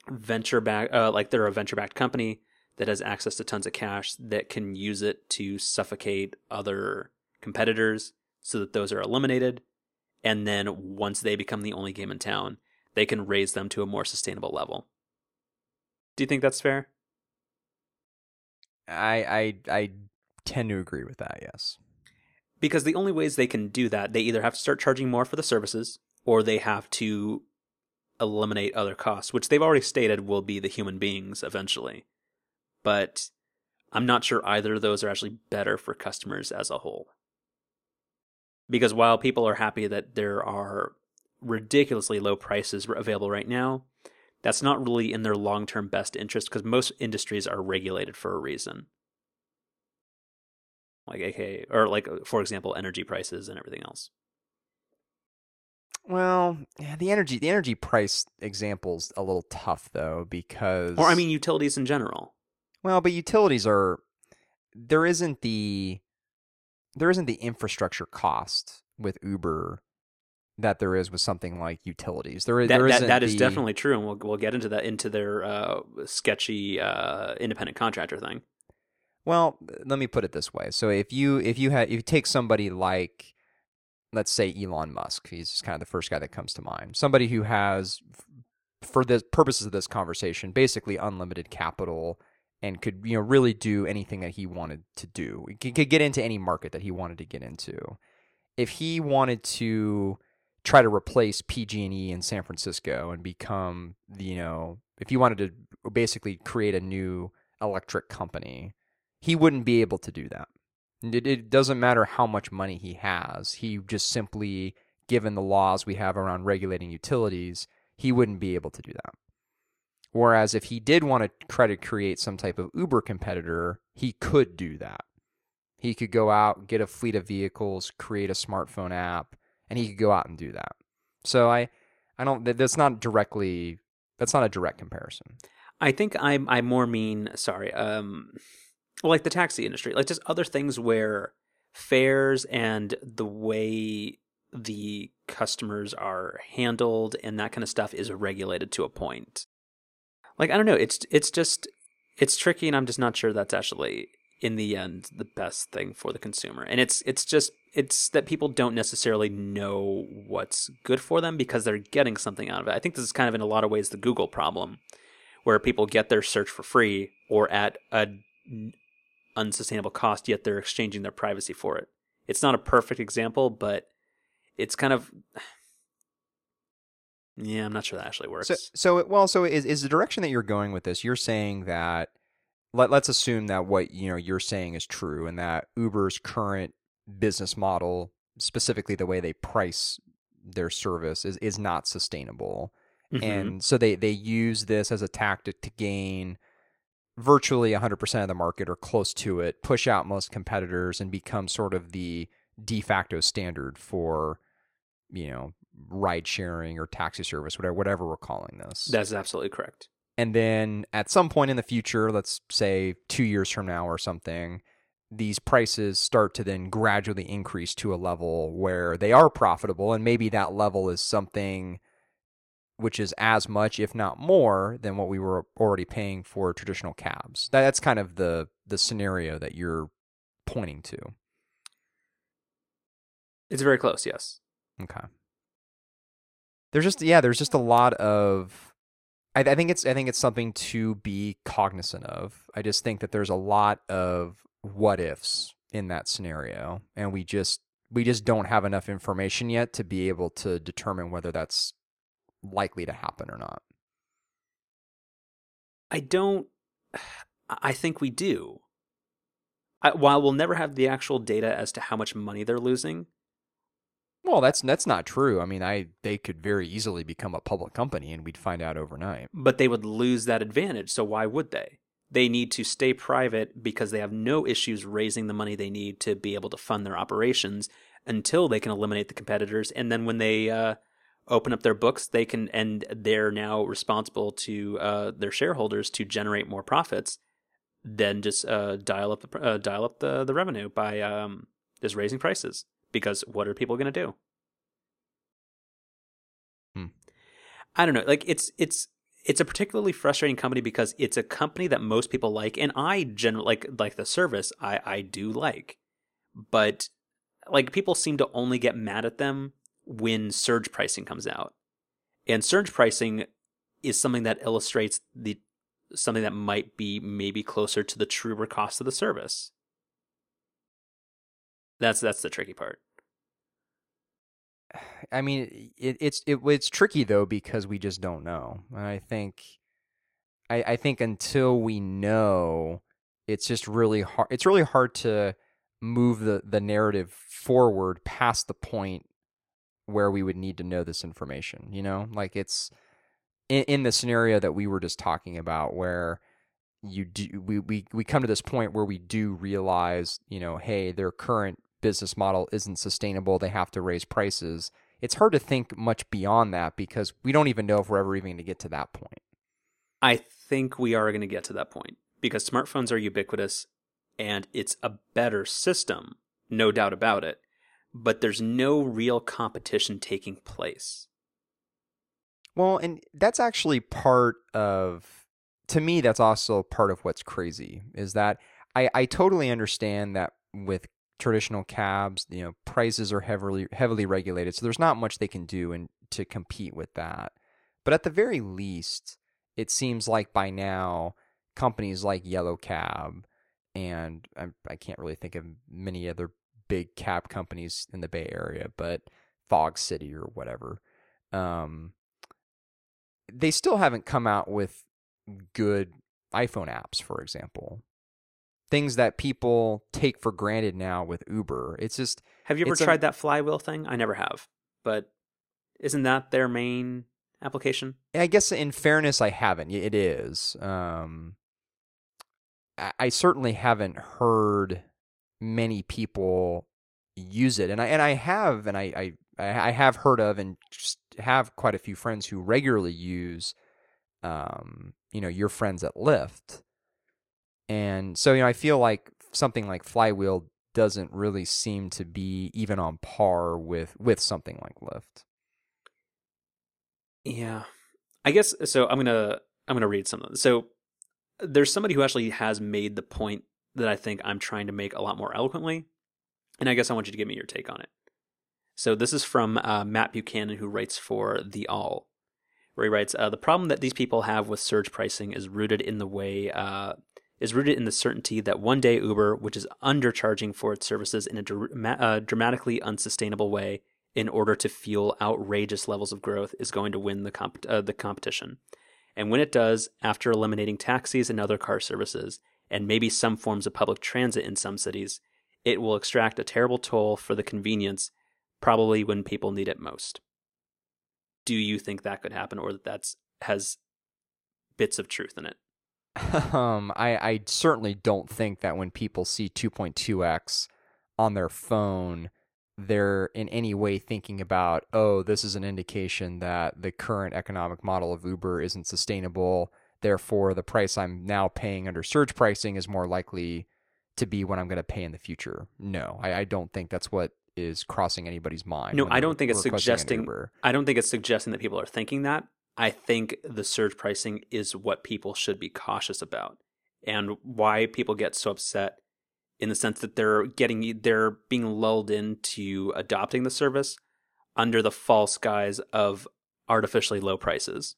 venture back uh, like they're a venture backed company that has access to tons of cash that can use it to suffocate other competitors so that those are eliminated and then once they become the only game in town they can raise them to a more sustainable level do you think that's fair I I I tend to agree with that. Yes. because the only ways they can do that they either have to start charging more for the services or they have to eliminate other costs which they've already stated will be the human beings eventually but i'm not sure either of those are actually better for customers as a whole because while people are happy that there are ridiculously low prices available right now that's not really in their long-term best interest because most industries are regulated for a reason. Like okay, or like uh, for example energy prices and everything else. Well, yeah, the energy the energy price example's a little tough though because or i mean utilities in general. Well, but utilities are there isn't the there isn't the infrastructure cost with Uber that there is with something like utilities. There is that, there that, that is the- definitely true and we'll, we'll get into that into their uh, sketchy uh, independent contractor thing Well, let me put it this way. So if you if you had if you take somebody like let's say Elon Musk, he's just kind of the first guy that comes to mind. Somebody who has for the purposes of this conversation basically unlimited capital and could you know really do anything that he wanted to do. He could get into any market that he wanted to get into. If he wanted to try to replace PG&E in San Francisco and become, you know, if he wanted to basically create a new electric company, he wouldn't be able to do that. It, it doesn't matter how much money he has. He just simply, given the laws we have around regulating utilities, he wouldn't be able to do that. Whereas if he did want to try to create some type of Uber competitor, he could do that. He could go out, get a fleet of vehicles, create a smartphone app, and he could go out and do that. So I, I don't. That's not directly. That's not a direct comparison. I think I I more mean sorry. Um, well, like the taxi industry, like just other things where fares and the way the customers are handled and that kind of stuff is regulated to a point. Like I don't know, it's it's just it's tricky and I'm just not sure that's actually in the end the best thing for the consumer. And it's it's just it's that people don't necessarily know what's good for them because they're getting something out of it. I think this is kind of in a lot of ways the Google problem where people get their search for free or at a unsustainable cost yet they're exchanging their privacy for it. It's not a perfect example, but it's kind of yeah, I'm not sure that actually works. So, so well, so is is the direction that you're going with this? You're saying that let let's assume that what you know you're saying is true, and that Uber's current business model, specifically the way they price their service, is is not sustainable, mm-hmm. and so they they use this as a tactic to gain virtually 100% of the market or close to it, push out most competitors, and become sort of the de facto standard for you know ride sharing or taxi service, whatever whatever we're calling this. That's absolutely correct. And then at some point in the future, let's say two years from now or something, these prices start to then gradually increase to a level where they are profitable, and maybe that level is something which is as much, if not more, than what we were already paying for traditional cabs. That's kind of the the scenario that you're pointing to. It's very close, yes. Okay there's just yeah, there's just a lot of I, I think it's I think it's something to be cognizant of. I just think that there's a lot of what ifs in that scenario, and we just we just don't have enough information yet to be able to determine whether that's likely to happen or not. I don't. I think we do. I, while we'll never have the actual data as to how much money they're losing, well, that's that's not true. I mean, I they could very easily become a public company and we'd find out overnight. But they would lose that advantage, so why would they? They need to stay private because they have no issues raising the money they need to be able to fund their operations until they can eliminate the competitors and then when they uh, open up their books, they can and they're now responsible to uh, their shareholders to generate more profits. Then just uh, dial up the uh, dial up the the revenue by um, just raising prices because what are people going to do? Hmm. I don't know. Like it's it's it's a particularly frustrating company because it's a company that most people like, and I generally like like the service. I I do like, but like people seem to only get mad at them when surge pricing comes out, and surge pricing is something that illustrates the something that might be maybe closer to the truer cost of the service. That's that's the tricky part. [sighs] I mean, it, it's it, it's tricky though because we just don't know. And I think, I, I think until we know, it's just really hard. It's really hard to move the the narrative forward past the point where we would need to know this information. You know, like it's in, in the scenario that we were just talking about, where you do we, we we come to this point where we do realize, you know, hey, their current business model isn't sustainable, they have to raise prices. It's hard to think much beyond that because we don't even know if we're ever even going to get to that point. I think we are going to get to that point because smartphones are ubiquitous and it's a better system, no doubt about it, but there's no real competition taking place. Well, and that's actually part of, to me, that's also part of what's crazy is that I, I totally understand that with traditional cabs. You know, prices are heavily heavily regulated, so there's not much they can do and to compete with that. But at the very least, it seems like by now companies like Yellow Cab, and I, I can't really think of many other big cab companies in the Bay Area, but Fog City or whatever. Um, they still haven't come out with good iPhone apps, for example. Things that people take for granted now with Uber. It's just Have you ever It's a- tried that flywheel thing? I never have, but isn't that their main application? I guess in fairness, I haven't. It is. Um, I, I certainly haven't heard many people use it, and I and I have, and I I, I have heard of, and have quite a few friends who regularly use, um, you know, your friends at Lyft, and so you know, I feel like something like Flywheel doesn't really seem to be even on par with with something like Lyft. Yeah, I guess so. I'm gonna I'm gonna read some of them. So there's somebody who actually has made the point that I think I'm trying to make a lot more eloquently, and I guess I want you to give me your take on it. So this is from uh, Matt Buchanan, who writes for The Awl, where he writes, uh, "The problem that these people have with surge pricing is rooted in the way." Uh, is rooted in the certainty that one day Uber, which is undercharging for its services in a uh, dramatically unsustainable way, in order to fuel outrageous levels of growth is going to win the comp- uh, the competition. And when it does, after eliminating taxis and other car services and maybe some forms of public transit in some cities, it will extract a terrible toll for the convenience probably when people need it most. Do you think that could happen or that that's has bits of truth in it? [laughs] um, I, I certainly don't think that when people see 2.2x on their phone, they're in any way thinking about, oh, this is an indication that the current economic model of Uber isn't sustainable. Therefore, the price I'm now paying under surge pricing is more likely to be what I'm going to pay in the future. No, I, I don't think that's what is crossing anybody's mind. No, I don't think it's suggesting- I don't think it's suggesting that people are thinking that. I think the surge pricing is what people should be cautious about and why people get so upset in the sense that they're getting they're being lulled into adopting the service under the false guise of artificially low prices.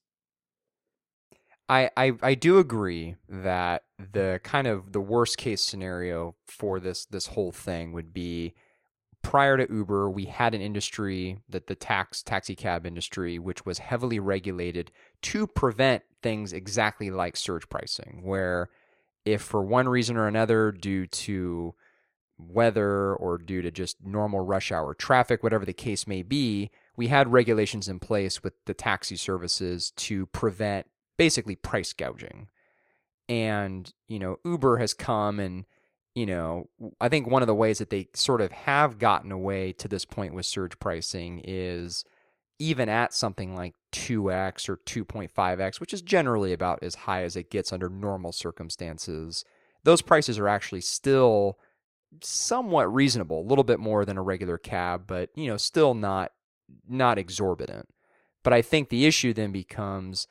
I, I I do agree that mm-hmm. the kind of the worst case scenario for this this whole thing would be prior to Uber, we had an industry that the tax taxi cab industry, which was heavily regulated to prevent things exactly like surge pricing, where if for one reason or another, due to weather or due to just normal rush hour traffic, whatever the case may be, we had regulations in place with the taxi services to prevent basically price gouging. And, you know, Uber has come and, you know, I think one of the ways that they sort of have gotten away to this point with surge pricing is even at something like 2x or 2.5x, which is generally about as high as it gets under normal circumstances, those prices are actually still somewhat reasonable, a little bit more than a regular cab, but you know, still not not exorbitant. But I think the issue then becomes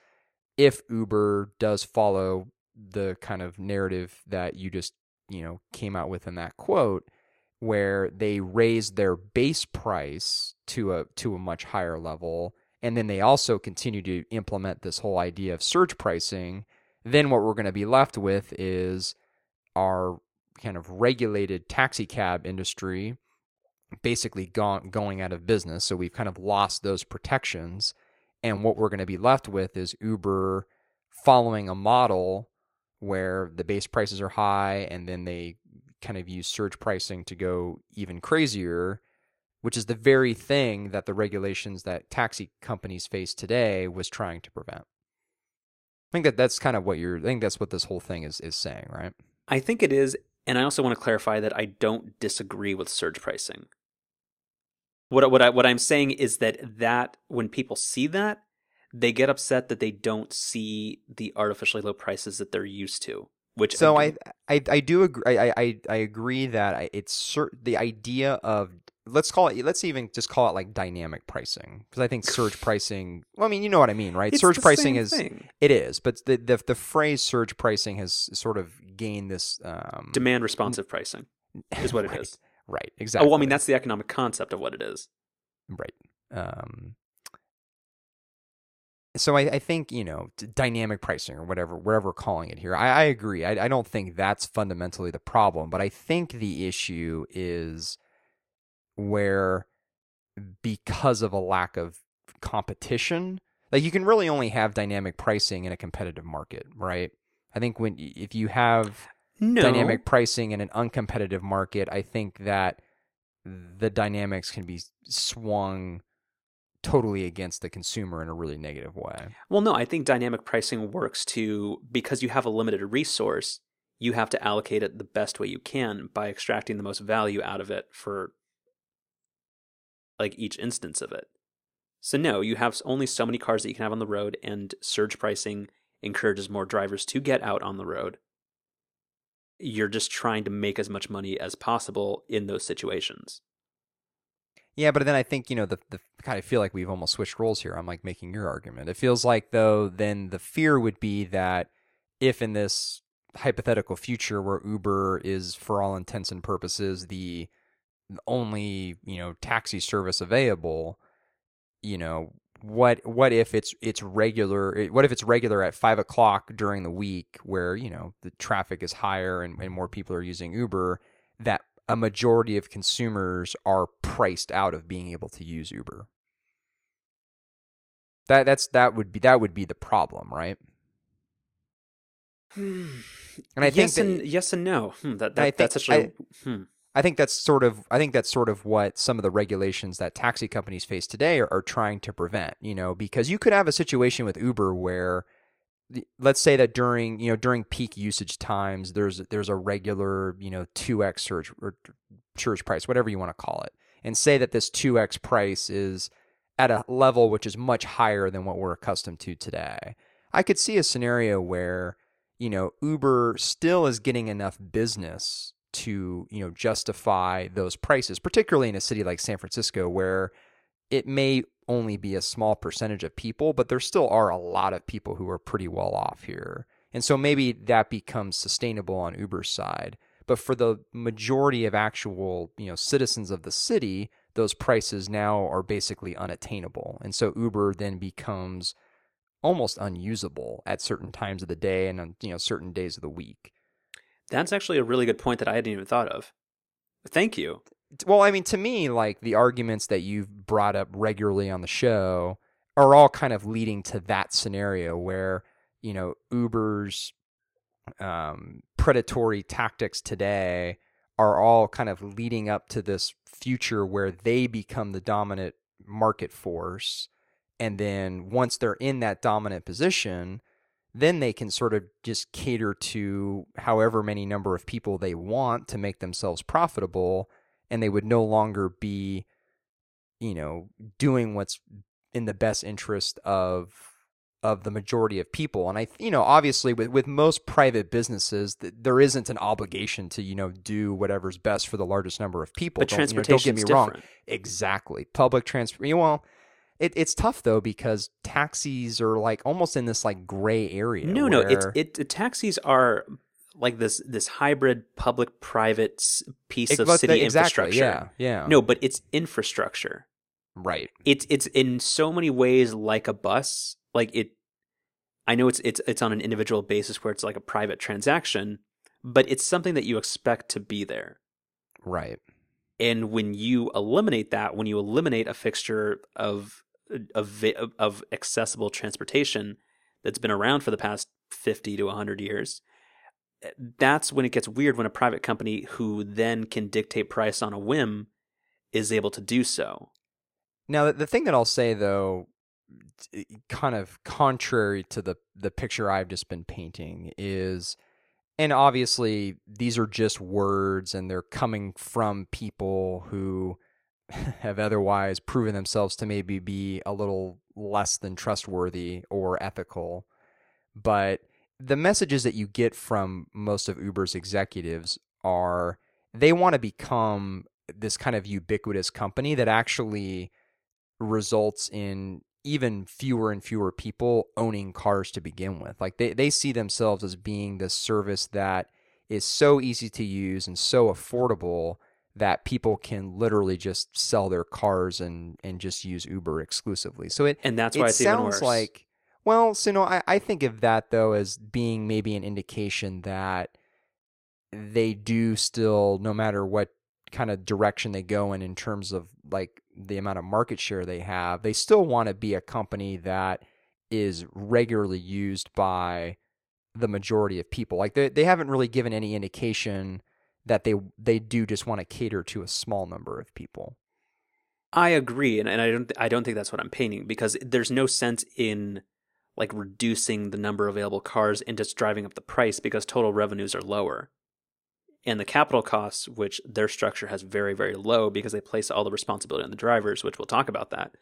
if Uber does follow the kind of narrative that you just, you know, came out with in that quote where they raise their base price to a to a much higher level and then they also continue to implement this whole idea of surge pricing, then what we're going to be left with is our kind of regulated taxi cab industry basically gone going out of business. So we've kind of lost those protections. And what we're going to be left with is Uber following a model where the base prices are high and then they kind of use surge pricing to go even crazier, which is the very thing that the regulations that taxi companies face today was trying to prevent. I think that that's kind of what you're I think that's what this whole thing is is saying, right? I think it is, and I also want to clarify that I don't disagree with surge pricing. What what I what I'm saying is that that when people see that, they get upset that they don't see the artificially low prices that they're used to. Which So I, I I do agree. I I I agree that it's cert- the idea of let's call it let's even just call it like dynamic pricing because I think surge [sighs] pricing. Well, I mean, you know what I mean, right? It's surge pricing is thing. it is, but the, the the phrase surge pricing has sort of gained this um, demand responsive pricing is what it [laughs] right, is. Right. Exactly. Oh, well, I mean that's the economic concept of what it is. Right. Um, so I, I think you know dynamic pricing or whatever whatever we're calling it here. I, I agree. I, I don't think that's fundamentally the problem, but I think the issue is where because of a lack of competition, like you can really only have dynamic pricing in a competitive market, right? I think when if you have No. dynamic pricing in an uncompetitive market, I think that the dynamics can be swung totally against the consumer in a really negative way. Well, no, I think dynamic pricing works to because you have a limited resource, you have to allocate it the best way you can by extracting the most value out of it for like each instance of it. So no, you have only so many cars that you can have on the road and surge pricing encourages more drivers to get out on the road. You're just trying to make as much money as possible in those situations. Yeah, but then I think, you know, the, the kind of feel like we've almost switched roles here. I'm like making your argument. It feels like, though, then the fear would be that if in this hypothetical future where Uber is, for all intents and purposes, the only, you know, taxi service available, you know, what what if it's it's regular eh, what if it's regular at five o'clock during the week where you know the traffic is higher and, and more people are using uber that a majority of consumers are priced out of being able to use uber that that's that would be that would be the problem right and i think yes that, and yes and no. Hmm, that, I that think- that's actually I- hmm. I think that's sort of I think that's sort of what some of the regulations that taxi companies face today are, are trying to prevent. You know, because you could have a situation with Uber where, let's say that during you know during peak usage times, there's there's a regular you know two x surge or surge price, whatever you want to call it, and say that this two x price is at a level which is much higher than what we're accustomed to today. I could see a scenario where you know Uber still is getting enough business to you know justify those prices particularly in a city like San Francisco where it may only be a small percentage of people but there still are a lot of people who are pretty well off here and so maybe that becomes sustainable on Uber's side but for the majority of actual you know citizens of the city those prices now are basically unattainable and so Uber then becomes almost unusable at certain times of the day and on you know certain days of the week That's actually a really good point that I hadn't even thought of. Thank you. Well, I mean, to me, like the arguments that you've brought up regularly on the show are all kind of leading to that scenario where, you know, Uber's um, predatory tactics today are all kind of leading up to this future where they become the dominant market force. And then once they're in that dominant position, then they can sort of just cater to however many number of people they want to make themselves profitable and they would no longer be you know doing what's in the best interest of of the majority of people and i you know obviously with with most private businesses th- there isn't an obligation to you know do whatever's best for the largest number of people But Don't- you know, don't get me wrong. Exactly. Public transport. Well, it, it's tough though because taxis are like almost in this like gray area. No, no, it's it. taxis are like this this hybrid public private piece It- of city exactly, infrastructure. Yeah, yeah. No, but it's infrastructure. right. It's it's in so many ways like a bus. Like it, I know it's it's it's on an individual basis where it's like a private transaction, but it's something that you expect to be there. Right. And when you eliminate that, when you eliminate a fixture of of of accessible transportation that's been around for the past 50 to 100 years, that's when it gets weird when a private company who then can dictate price on a whim is able to do so. Now, the, thing that I'll say though, kind of contrary to the the picture I've just been painting is, and obviously these are just words, and they're coming from people who [laughs] have otherwise proven themselves to maybe be a little less than trustworthy or ethical. But the messages that you get from most of Uber's executives are they want to become this kind of ubiquitous company that actually results in even fewer and fewer people owning cars to begin with. Like they, they see themselves as being this service that is so easy to use and so affordable that people can literally just sell their cars and, and just use Uber exclusively. So it And that's it why even sounds like Well, so no, I, I think of that though as being maybe an indication that they do still, no matter what kind of direction they go in in terms of like the amount of market share they have, they still want to be a company that is regularly used by the majority of people. Like they they haven't really given any indication that they they do just want to cater to a small number of people. I agree, and, and I don't I don't think that's what I'm painting because there's no sense in like reducing the number of available cars and just driving up the price because total revenues are lower. And the capital costs, which their structure has very, very low because they place all the responsibility on the drivers, which we'll talk about that.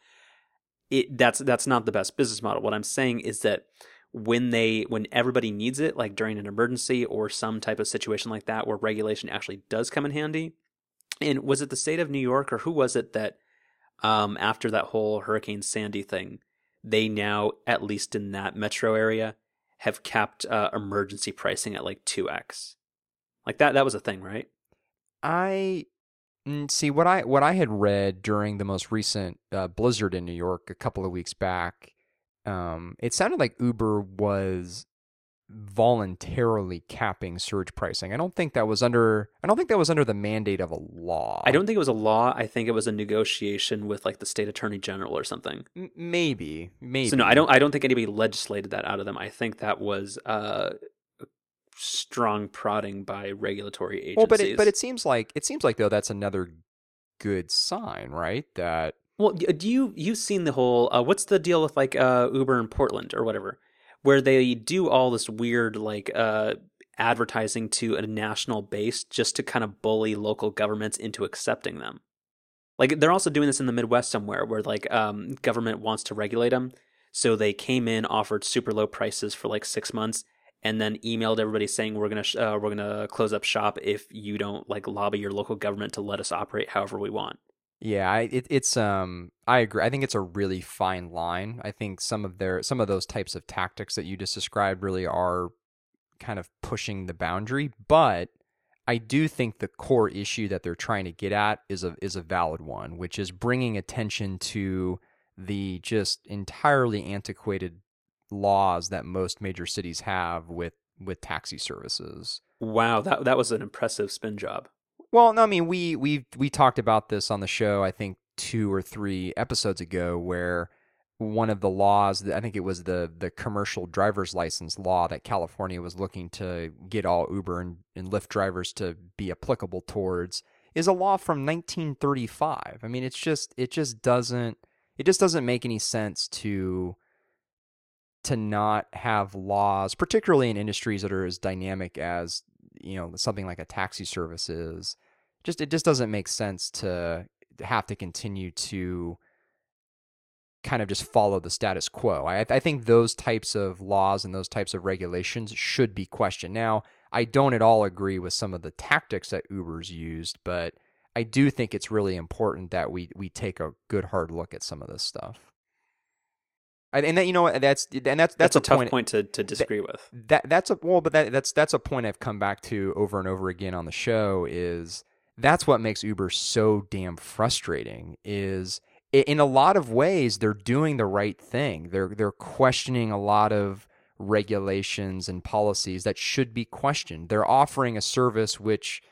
It that's that's not the best business model. What I'm saying is that when they when everybody needs it, like during an emergency or some type of situation like that where regulation actually does come in handy. And was it the state of New York or who was it that um, after that whole Hurricane Sandy thing, they now, at least in that metro area, have capped uh, emergency pricing at like 2x. Like that that was a thing, right? I mm, see what I what I had read during the most recent uh, blizzard in New York a couple of weeks back. Um, it sounded like Uber was voluntarily capping surge pricing. I don't think that was under I don't think that was under the mandate of a law. I don't think it was a law. I think it was a negotiation with like the state attorney general or something. M- maybe, maybe. So no, I don't I don't think anybody legislated that out of them. I think that was uh strong prodding by regulatory agencies. Well, but it, but it seems like it seems like though that's another good sign, right? That well, do you you've seen the whole uh, what's the deal with like uh, Uber in Portland or whatever? Where they do all this weird like uh, advertising to a national base just to kind of bully local governments into accepting them. Like they're also doing this in the Midwest somewhere where like um, government wants to regulate them, so they came in offered super low prices for like six months and then emailed everybody saying we're gonna sh- uh, we're gonna close up shop if you don't like lobby your local government to let us operate however we want. Yeah, I, it, it's um I agree. I think it's a really fine line. I think some of their some of those types of tactics that you just described really are kind of pushing the boundary, but I do think the core issue that they're trying to get at is a is a valid one, which is bringing attention to the just entirely antiquated laws that most major cities have with with taxi services. Wow, that that was an impressive spin job. Well, no, I mean we we we talked about this on the show. I think two or three episodes ago, where one of the laws, I think it was the the commercial driver's license law that California was looking to get all Uber and, and Lyft drivers to be applicable towards, is a law from 1935. I mean, it's just it just doesn't it just doesn't make any sense to to not have laws, particularly in industries that are as dynamic as you know something like a taxi service is just it just doesn't make sense to have to continue to kind of just follow the status quo. I, I think those types of laws and those types of regulations should be questioned. Now, I don't at all agree with some of the tactics that Uber's used, but I do think it's really important that we we take a good hard look at some of this stuff. And that you know that's and that's that's, that's a, a, tough point, point to, to disagree that, with. That that's a well, but that that's that's a point I've come back to over and over again on the show is that's what makes Uber so damn frustrating is in a lot of ways they're doing the right thing. They're they're questioning a lot of regulations and policies that should be questioned. They're offering a service which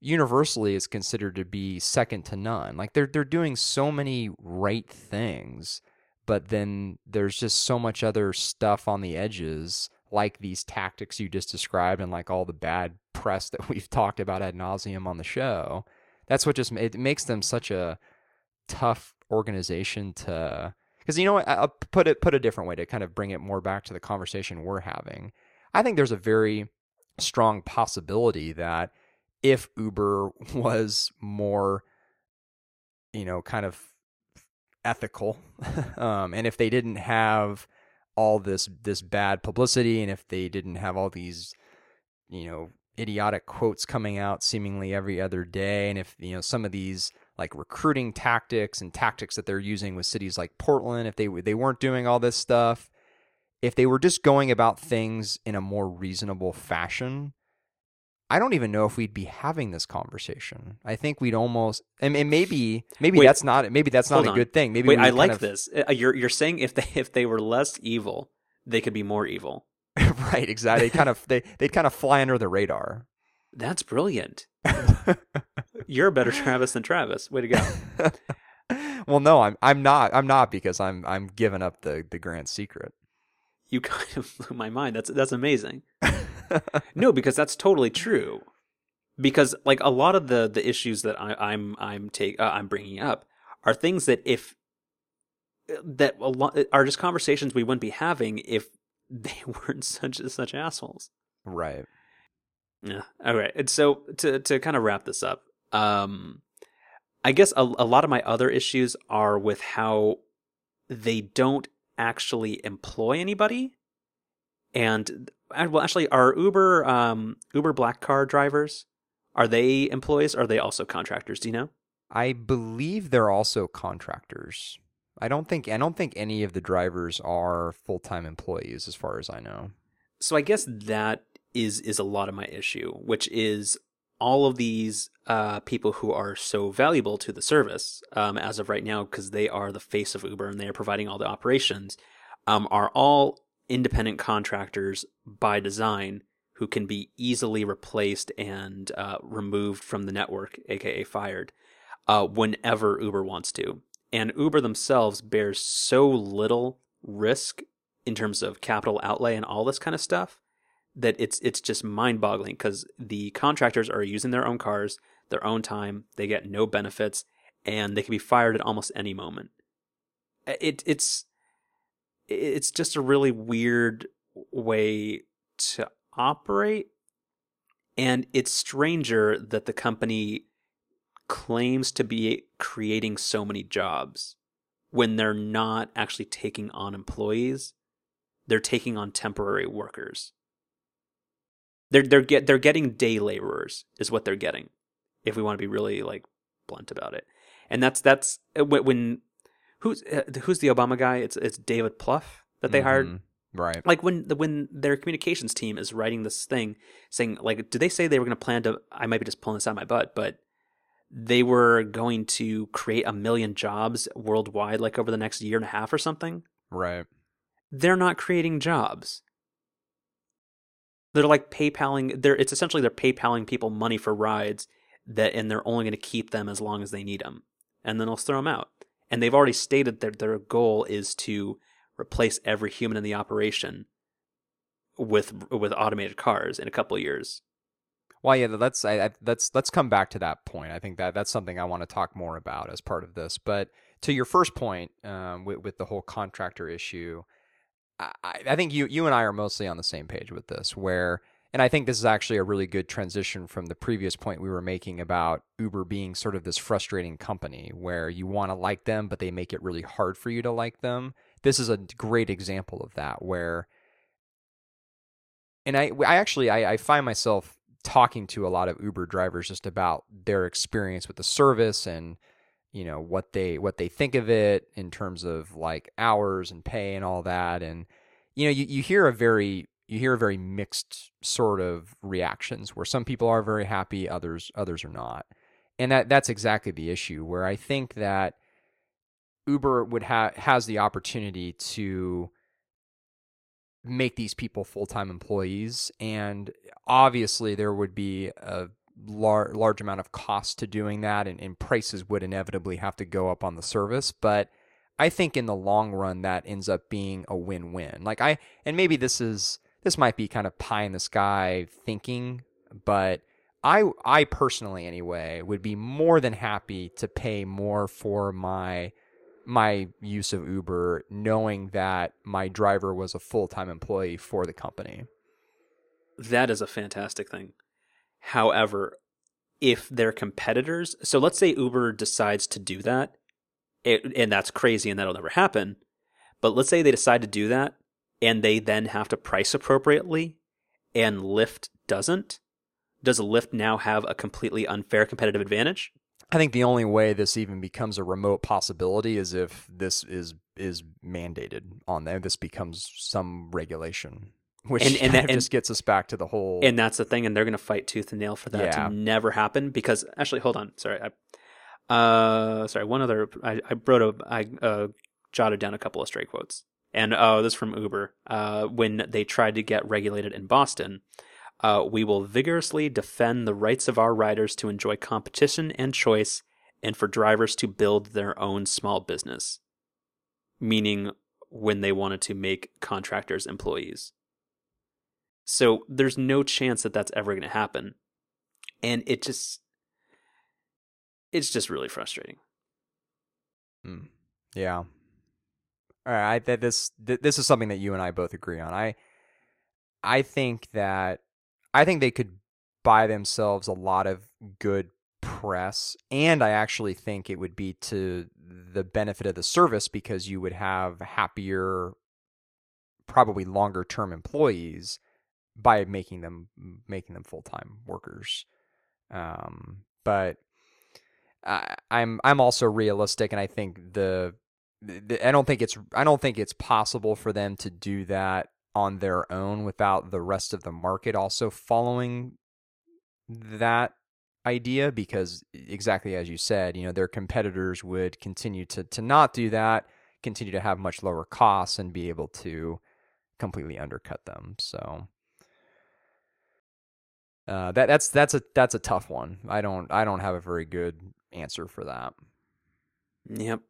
universally is considered to be second to none. Like they're they're doing so many right things, but then there's just so much other stuff on the edges like these tactics you just described and like all the bad press that [laughs] we've talked about ad nauseum on the show. That's what just it makes them such a tough organization to because you know what I'll put it put a different way to kind of bring it more back to the conversation we're having. I think there's a very strong possibility that if Uber [laughs] was more you know kind of ethical. Um, and if they didn't have all this this bad publicity and if they didn't have all these you know idiotic quotes coming out seemingly every other day and if you know some of these like recruiting tactics and tactics that they're using with cities like Portland if they they weren't doing all this stuff if they were just going about things in a more reasonable fashion I don't even know if we'd be having this conversation. I think we'd almost, and, and maybe, maybe Wait, that's not, maybe that's not a on. good thing. Maybe Wait, I like of- this. Uh, You're you're saying if they if they were less evil, they could be more evil. [laughs] right, exactly. They kind of they they'd kind of fly under the radar. That's brilliant. [laughs] You're a better Travis than Travis. Way to go. [laughs] well, no, I'm I'm not. I'm not because I'm I'm giving up the the grand secret. You kind of blew my mind. That's that's amazing. No, because that's totally true. Because like a lot of the the issues that I, I'm I'm take uh, I'm bringing up are things that if that a lot are just conversations we wouldn't be having if [laughs] they weren't such such assholes. Right. Yeah. All right. And so to to kind of wrap this up, um, I guess a, a lot of my other issues are with how they don't actually employ anybody, and well, actually, are Uber um Uber black car drivers are they employees? Or are they also contractors? Do you know? I believe they're also contractors. I don't think I don't think any of the drivers are full time employees, as far as I know. So I guess that is is a lot of my issue, which is all of these uh, people who are so valuable to the service um, as of right now, because they are the face of Uber and they are providing all the operations, um, are all independent contractors by design who can be easily replaced and uh, removed from the network, aka fired, uh, whenever Uber wants to. And Uber themselves bears so little risk in terms of capital outlay and all this kind of stuff that it's it's just mind-boggling because the contractors are using their own cars, their own time. They get no benefits, and they can be fired at almost any moment. It it's it's just a really weird way to operate, and it's stranger that the company claims to be creating so many jobs when they're not actually taking on employees. They're taking on temporary workers they're they're get they're getting day laborers is what they're getting. If we want to be really like blunt about it, and that's that's uh, when who's uh, who's the Obama guy? It's it's David Plouffe that they mm-hmm. hired. Right. Like when the when their communications team is writing this thing saying like did they say they were going to plan to I might be just pulling this out of my butt, but they were going to create a million jobs worldwide like over the next year and a half or something. Right. They're not creating jobs. They're like PayPaling. They're it's essentially they're PayPaling people money for rides that, and they're only going to keep them as long as they need them, and then they'll throw them out. And they've already stated that their goal is to replace every human in the operation with with automated cars in a couple years. Well, yeah, let's I, I, let's let's come back to that point. I think that that's something I want to talk more about as part of this. But to your first point, um, with, with the whole contractor issue, I, I think you you and I are mostly on the same page with this. Where and I think this is actually a really good transition from the previous point we were making about Uber being sort of this frustrating company where you want to like them, but they make it really hard for you to like them. This is a great example of that where, and I, I actually, I, I find myself talking to a lot of Uber drivers just about their experience with the service and you know what they what they think of it in terms of like hours and pay and all that and you know you, you hear a very you hear very mixed sort of reactions where some people are very happy others others are not and that that's exactly the issue where i think that uber would have has the opportunity to make these people full-time employees and obviously there would be a lar- large amount of cost to doing that, and, and prices would inevitably have to go up on the service. But I think in the long run, that ends up being a win win. Like, I, and maybe this is, this might be kind of pie in the sky thinking, but I, I personally, anyway, would be more than happy to pay more for my my use of Uber, knowing that my driver was a full time employee for the company. That is a fantastic thing. However, if they're competitors, so let's say Uber decides to do that, it, and that's crazy and that'll never happen. But let's say they decide to do that and they then have to price appropriately and Lyft doesn't. Does Lyft now have a completely unfair competitive advantage? I think the only way this even becomes a remote possibility is if this is is mandated on them. This becomes some regulation [laughs] which and, and that [laughs] and, just gets us back to the whole and that's the thing and they're going to fight tooth and nail for that yeah. to never happen because actually hold on sorry i uh sorry one other i, I wrote a i uh, jotted down a couple of stray quotes And oh, this is from Uber. Uh, when they tried to get regulated in Boston, uh, we will vigorously defend the rights of our riders to enjoy competition and choice, and for drivers to build their own small business. Meaning, when they wanted to make contractors employees. So there's no chance that that's ever going to happen. And it just, it's just really frustrating. Mm. Yeah. All right. I, that this th- this is something that you and I both agree on. I I think that I think they could buy themselves a lot of good press, and I actually think it would be to the benefit of the service because you would have happier, probably longer term employees by making them making them full time workers. Um, but I, I'm I'm also realistic, and I think the I don't think it's I don't think it's possible for them to do that on their own without the rest of the market also following that idea because exactly as you said you know their competitors would continue to to not do that continue to have much lower costs and be able to completely undercut them so uh, that that's that's a that's a tough one. I don't I don't have a very good answer for that. Yep.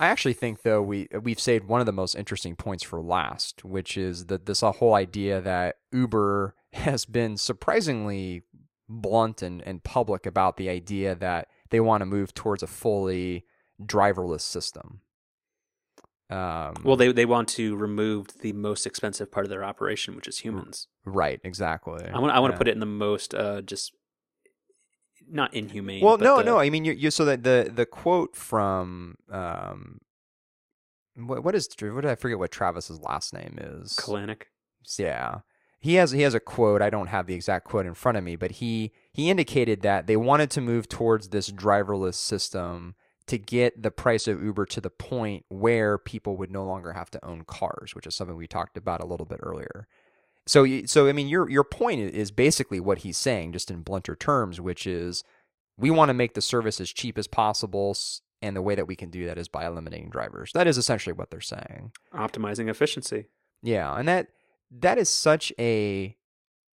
I actually think though we we've saved one of the most interesting points for last, which is that this whole idea that Uber [laughs] has been surprisingly blunt and, and public about the idea that they want to move towards a fully driverless system. Um, well, they they want to remove the most expensive part of their operation, which is humans. Right. Exactly. I want I want yeah. to put it in the most uh, just not inhumane. Well, no, the... no. I mean, you, you so that the the quote from um, what what is what did I forget what Travis's last name is? Kalanick. Yeah, he has he has a quote. I don't have the exact quote in front of me, but he he indicated that they wanted to move towards this driverless system to get the price of Uber to the point where people would no longer have to own cars, which is something we talked about a little bit earlier. So, so I mean, your your point is basically what he's saying, just in blunter terms, which is we want to make the service as cheap as possible, and the way that we can do that is by eliminating drivers. That is essentially what they're saying. Optimizing efficiency. Yeah, and that that is such a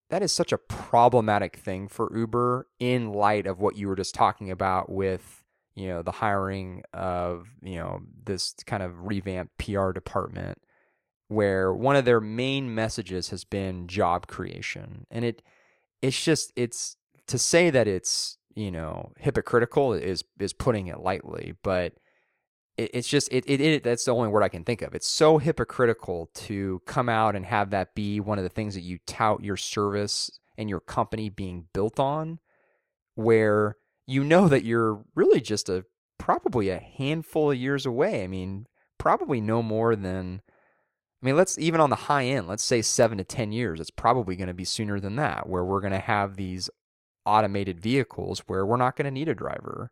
that is such a problematic thing for Uber in light of what you were just talking about with you know the hiring of you know this kind of revamped PR department where one of their main messages has been job creation. And it it's just it's to say that it's you know hypocritical is is putting it lightly but it, it's just it, it, it that's the only word i can think of. It's so hypocritical to come out and have that be one of the things that you tout your service and your company being built on where you know that you're really just a probably a handful of years away. I mean probably no more than I mean, let's even on the high end, let's say seven to 10 years, it's probably going to be sooner than that, where we're going to have these automated vehicles where we're not going to need a driver.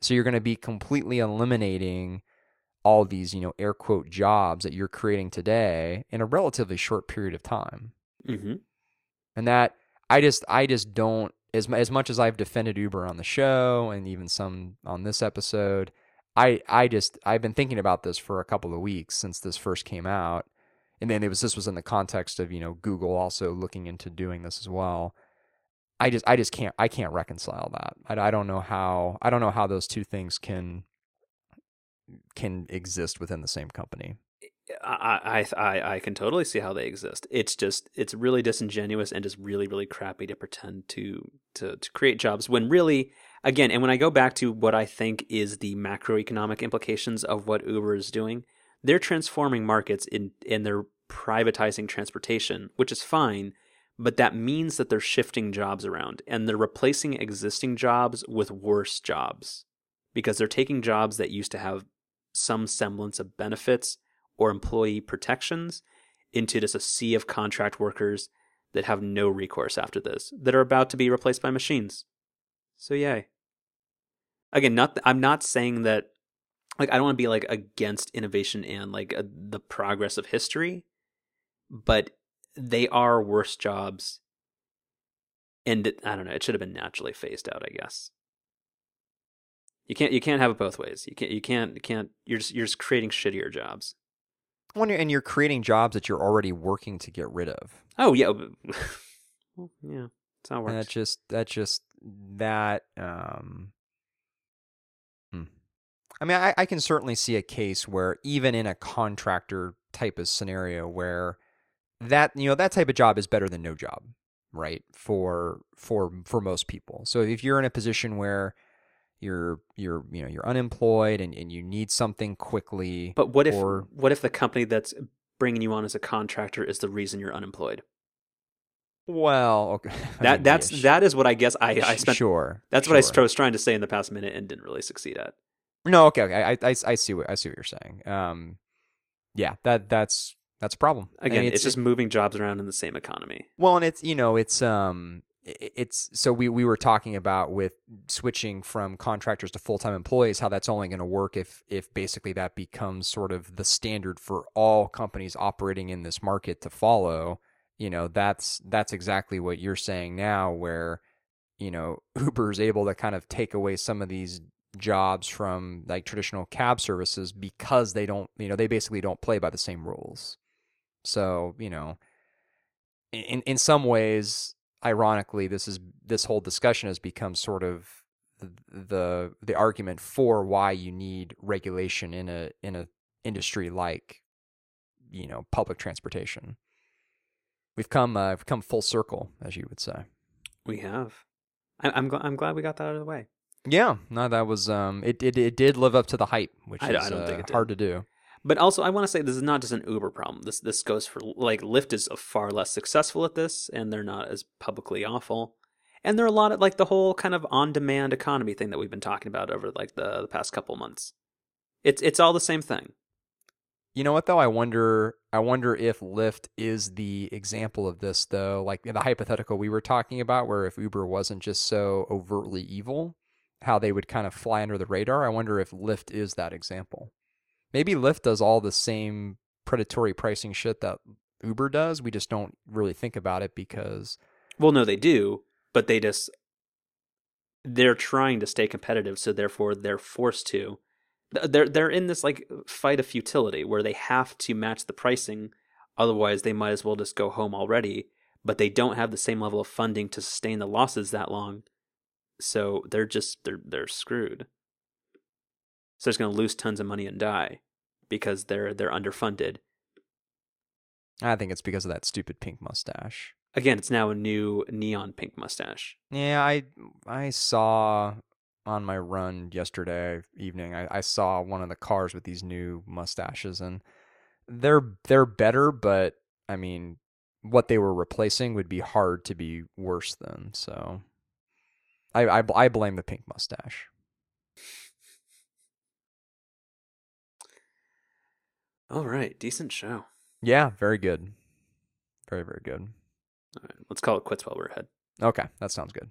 So you're going to be completely eliminating all these, you know, air quote jobs that you're creating today in a relatively short period of time. Mm-hmm. And that I just, I just don't, as, as much as I've defended Uber on the show and even some on this episode, I, I just, I've been thinking about this for a couple of weeks since this first came out and then it was this was in the context of you know Google also looking into doing this as well. I just I just can't I can't reconcile that. I, I don't know how I don't know how those two things can can exist within the same company. I, I I can totally see how they exist. It's just it's really disingenuous and just really really crappy to pretend to to to create jobs when really again and when I go back to what I think is the macroeconomic implications of what Uber is doing, they're transforming markets in and they're privatizing transportation, which is fine, but that means that they're shifting jobs around and they're replacing existing jobs with worse jobs because they're taking jobs that used to have some semblance of benefits or employee protections into just a sea of contract workers that have no recourse after this that are about to be replaced by machines. So yay. Again, not I'm not saying that like I don't want to be like against innovation and like uh, the progress of history, but they are worse jobs. And it, I don't know, it should have been naturally phased out, I guess. You can't you can't have it both ways. You can't you can't you can't you're just you're just creating shittier jobs. When you're, and you're creating jobs that you're already working to get rid of. Oh yeah, well, [laughs] yeah, it's not works. that just that just that um. I mean I, I can certainly see a case where even in a contractor type of scenario where that you know that type of job is better than no job, right? For for for most people. So if you're in a position where you're you're you know you're unemployed and, and you need something quickly But what if or what if the company that's bringing you on as a contractor is the reason you're unemployed? well okay [laughs] I That mean, that's yeah, sh- that is what I guess I I spent. sure That's what I was trying to say in the past minute and didn't really succeed at. No, okay, okay. I, I, I see what I see what you're saying. Um, yeah, that that's that's a problem. Again, mean, it's, just moving jobs around in the same economy. well, and it's you know it's um it's so we we were talking about with switching from contractors to full time employees how that's only going to work if if basically that becomes sort of the standard for all companies operating in this market to follow. You know, that's that's exactly what you're saying now, where you know [laughs] Uber is able to kind of take away some of these jobs from like traditional cab services because they don't you know they basically don't play by the same rules so you know in in some ways ironically this is this whole discussion has become sort of the the, argument for why you need regulation in a in a industry like you know public transportation we've come uh, we've come full circle as you would say We have. I, I'm gl- I'm glad we got that out of the way. Yeah, no, that was um, it it, it did live up to the hype, which I- is I don't uh, think it did. hard to do. But also, I want to say this is not just an Uber problem. This this goes for like Lyft is far less successful at this, and they're not as publicly awful. And there are a lot of like the whole kind of on-demand economy thing that we've been talking about over like the the past couple months. It's it's all the same thing. You know what though? I wonder. I wonder if Lyft is the example of this though. Like in the hypothetical we were talking about, where if Uber wasn't just so overtly evil, how they would kind of fly under the radar. I wonder if Lyft is that example. Maybe Lyft does all the same predatory pricing shit that Uber does. We just don't really think about it because Well, no, they do, but they just they're trying to stay competitive, so therefore they're forced to. They're they're in this like fight of futility where they have to match the pricing, otherwise they might as well just go home already. But they don't have the same level of funding to sustain the losses that long, so they're just they're they're screwed. So they're going to lose tons of money and die because they're they're underfunded. I think it's because of that stupid pink mustache. Again, it's now a new neon pink mustache. Yeah, I I saw on my run yesterday evening. I, I saw one of the cars with these new mustaches, and they're they're better, but I mean, what they were replacing would be hard to be worse than. So, I I, I blame the pink mustache. All right, decent show. Yeah, very good, very very good. All right, let's call it quits while we're ahead. Okay, that sounds good.